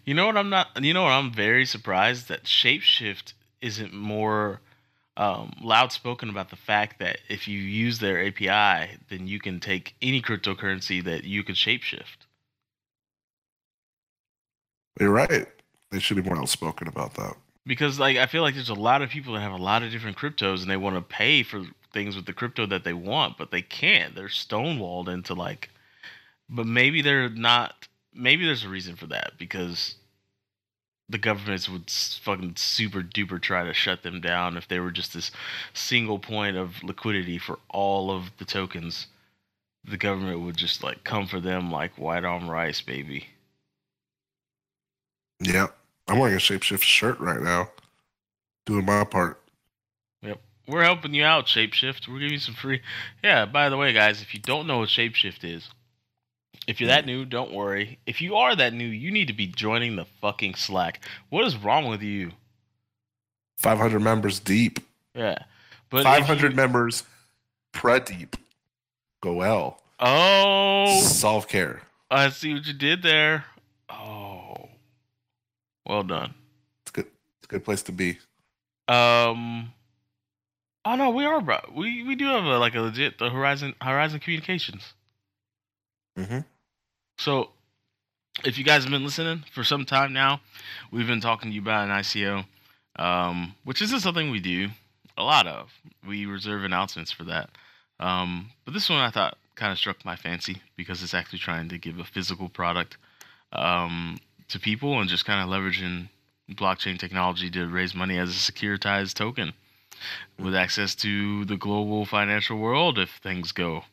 You know what? I'm not. You know what? I'm very surprised that Shapeshift isn't more um, loud spoken about the fact that if you use their API, then you can take any cryptocurrency that you could shapeshift. You're right. They should be more outspoken about that. Because like I feel like there's a lot of people that have a lot of different cryptos and they want to pay for things with the crypto that they want, but they can't. They're stonewalled into like. But maybe they're not. Maybe there's a reason for that because the governments would fucking super duper try to shut them down if they were just this single point of liquidity for all of the tokens. The government would just like come for them like white on rice, baby. Yeah. I'm wearing a Shapeshift shirt right now. Doing my part. Yep. We're helping you out, Shapeshift. We're giving you some free. Yeah, by the way, guys, if you don't know what Shapeshift is, if you're that new, don't worry. If you are that new, you need to be joining the fucking Slack. What is wrong with you? 500 members deep. Yeah. But 500 you- members pre deep. Go L. Oh, Solve care. I see what you did there. Oh. Well done. It's good. It's a good place to be. Um. Oh no, we are bro. We we do have a, like a legit the Horizon Horizon Communications. Mm-hmm. So, if you guys have been listening for some time now, we've been talking to you about an ICO, um, which isn't something we do a lot of. We reserve announcements for that. Um, but this one I thought kind of struck my fancy because it's actually trying to give a physical product um, to people and just kind of leveraging blockchain technology to raise money as a securitized token with access to the global financial world if things go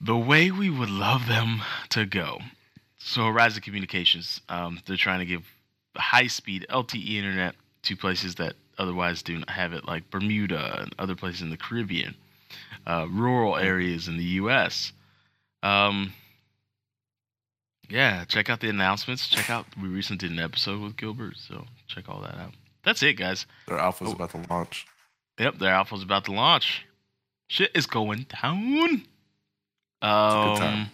the way we would love them to go. So Horizon Communications, um, they're trying to give high speed LTE internet to places that otherwise do not have it, like Bermuda and other places in the Caribbean, uh, rural areas in the U.S. Um, yeah, check out the announcements. Check out we recently did an episode with Gilbert, so check all that out. That's it, guys. Their alpha's Oh. about to launch. Yep, their alpha's about to launch. Shit is going down. A good Um,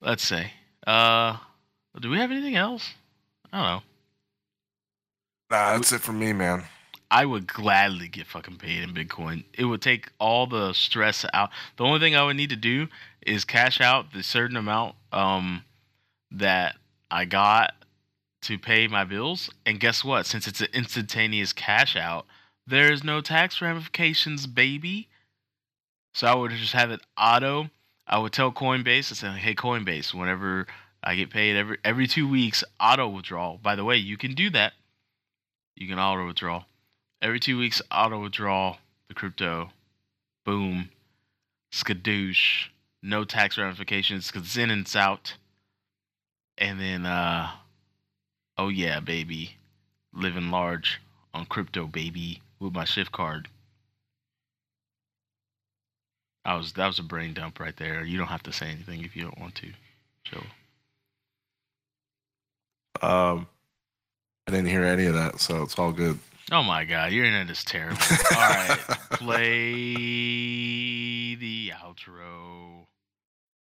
let's see. Uh, do we have anything else? I don't know. Nah, that's it for me, man. I would gladly get fucking paid in Bitcoin. It would take all the stress out. The only thing I would need to do is cash out the certain amount um that I got to pay my bills. And guess what? Since it's an instantaneous cash out, there's no tax ramifications, baby. So I would just have it auto. I would tell Coinbase, I say, hey Coinbase, whenever I get paid every every two weeks, auto withdrawal. By the way, you can do that. You can auto withdraw every two weeks auto withdraw the crypto boom skadoosh no tax ramifications because it's in and it's out and then uh, oh yeah, baby, living large on crypto, baby, with my shift card. I was that was a brain dump right there. You don't have to say anything if you don't want to. So Um, I didn't hear any of that, so it's all good. Oh my god, your internet is terrible. All right, play the outro.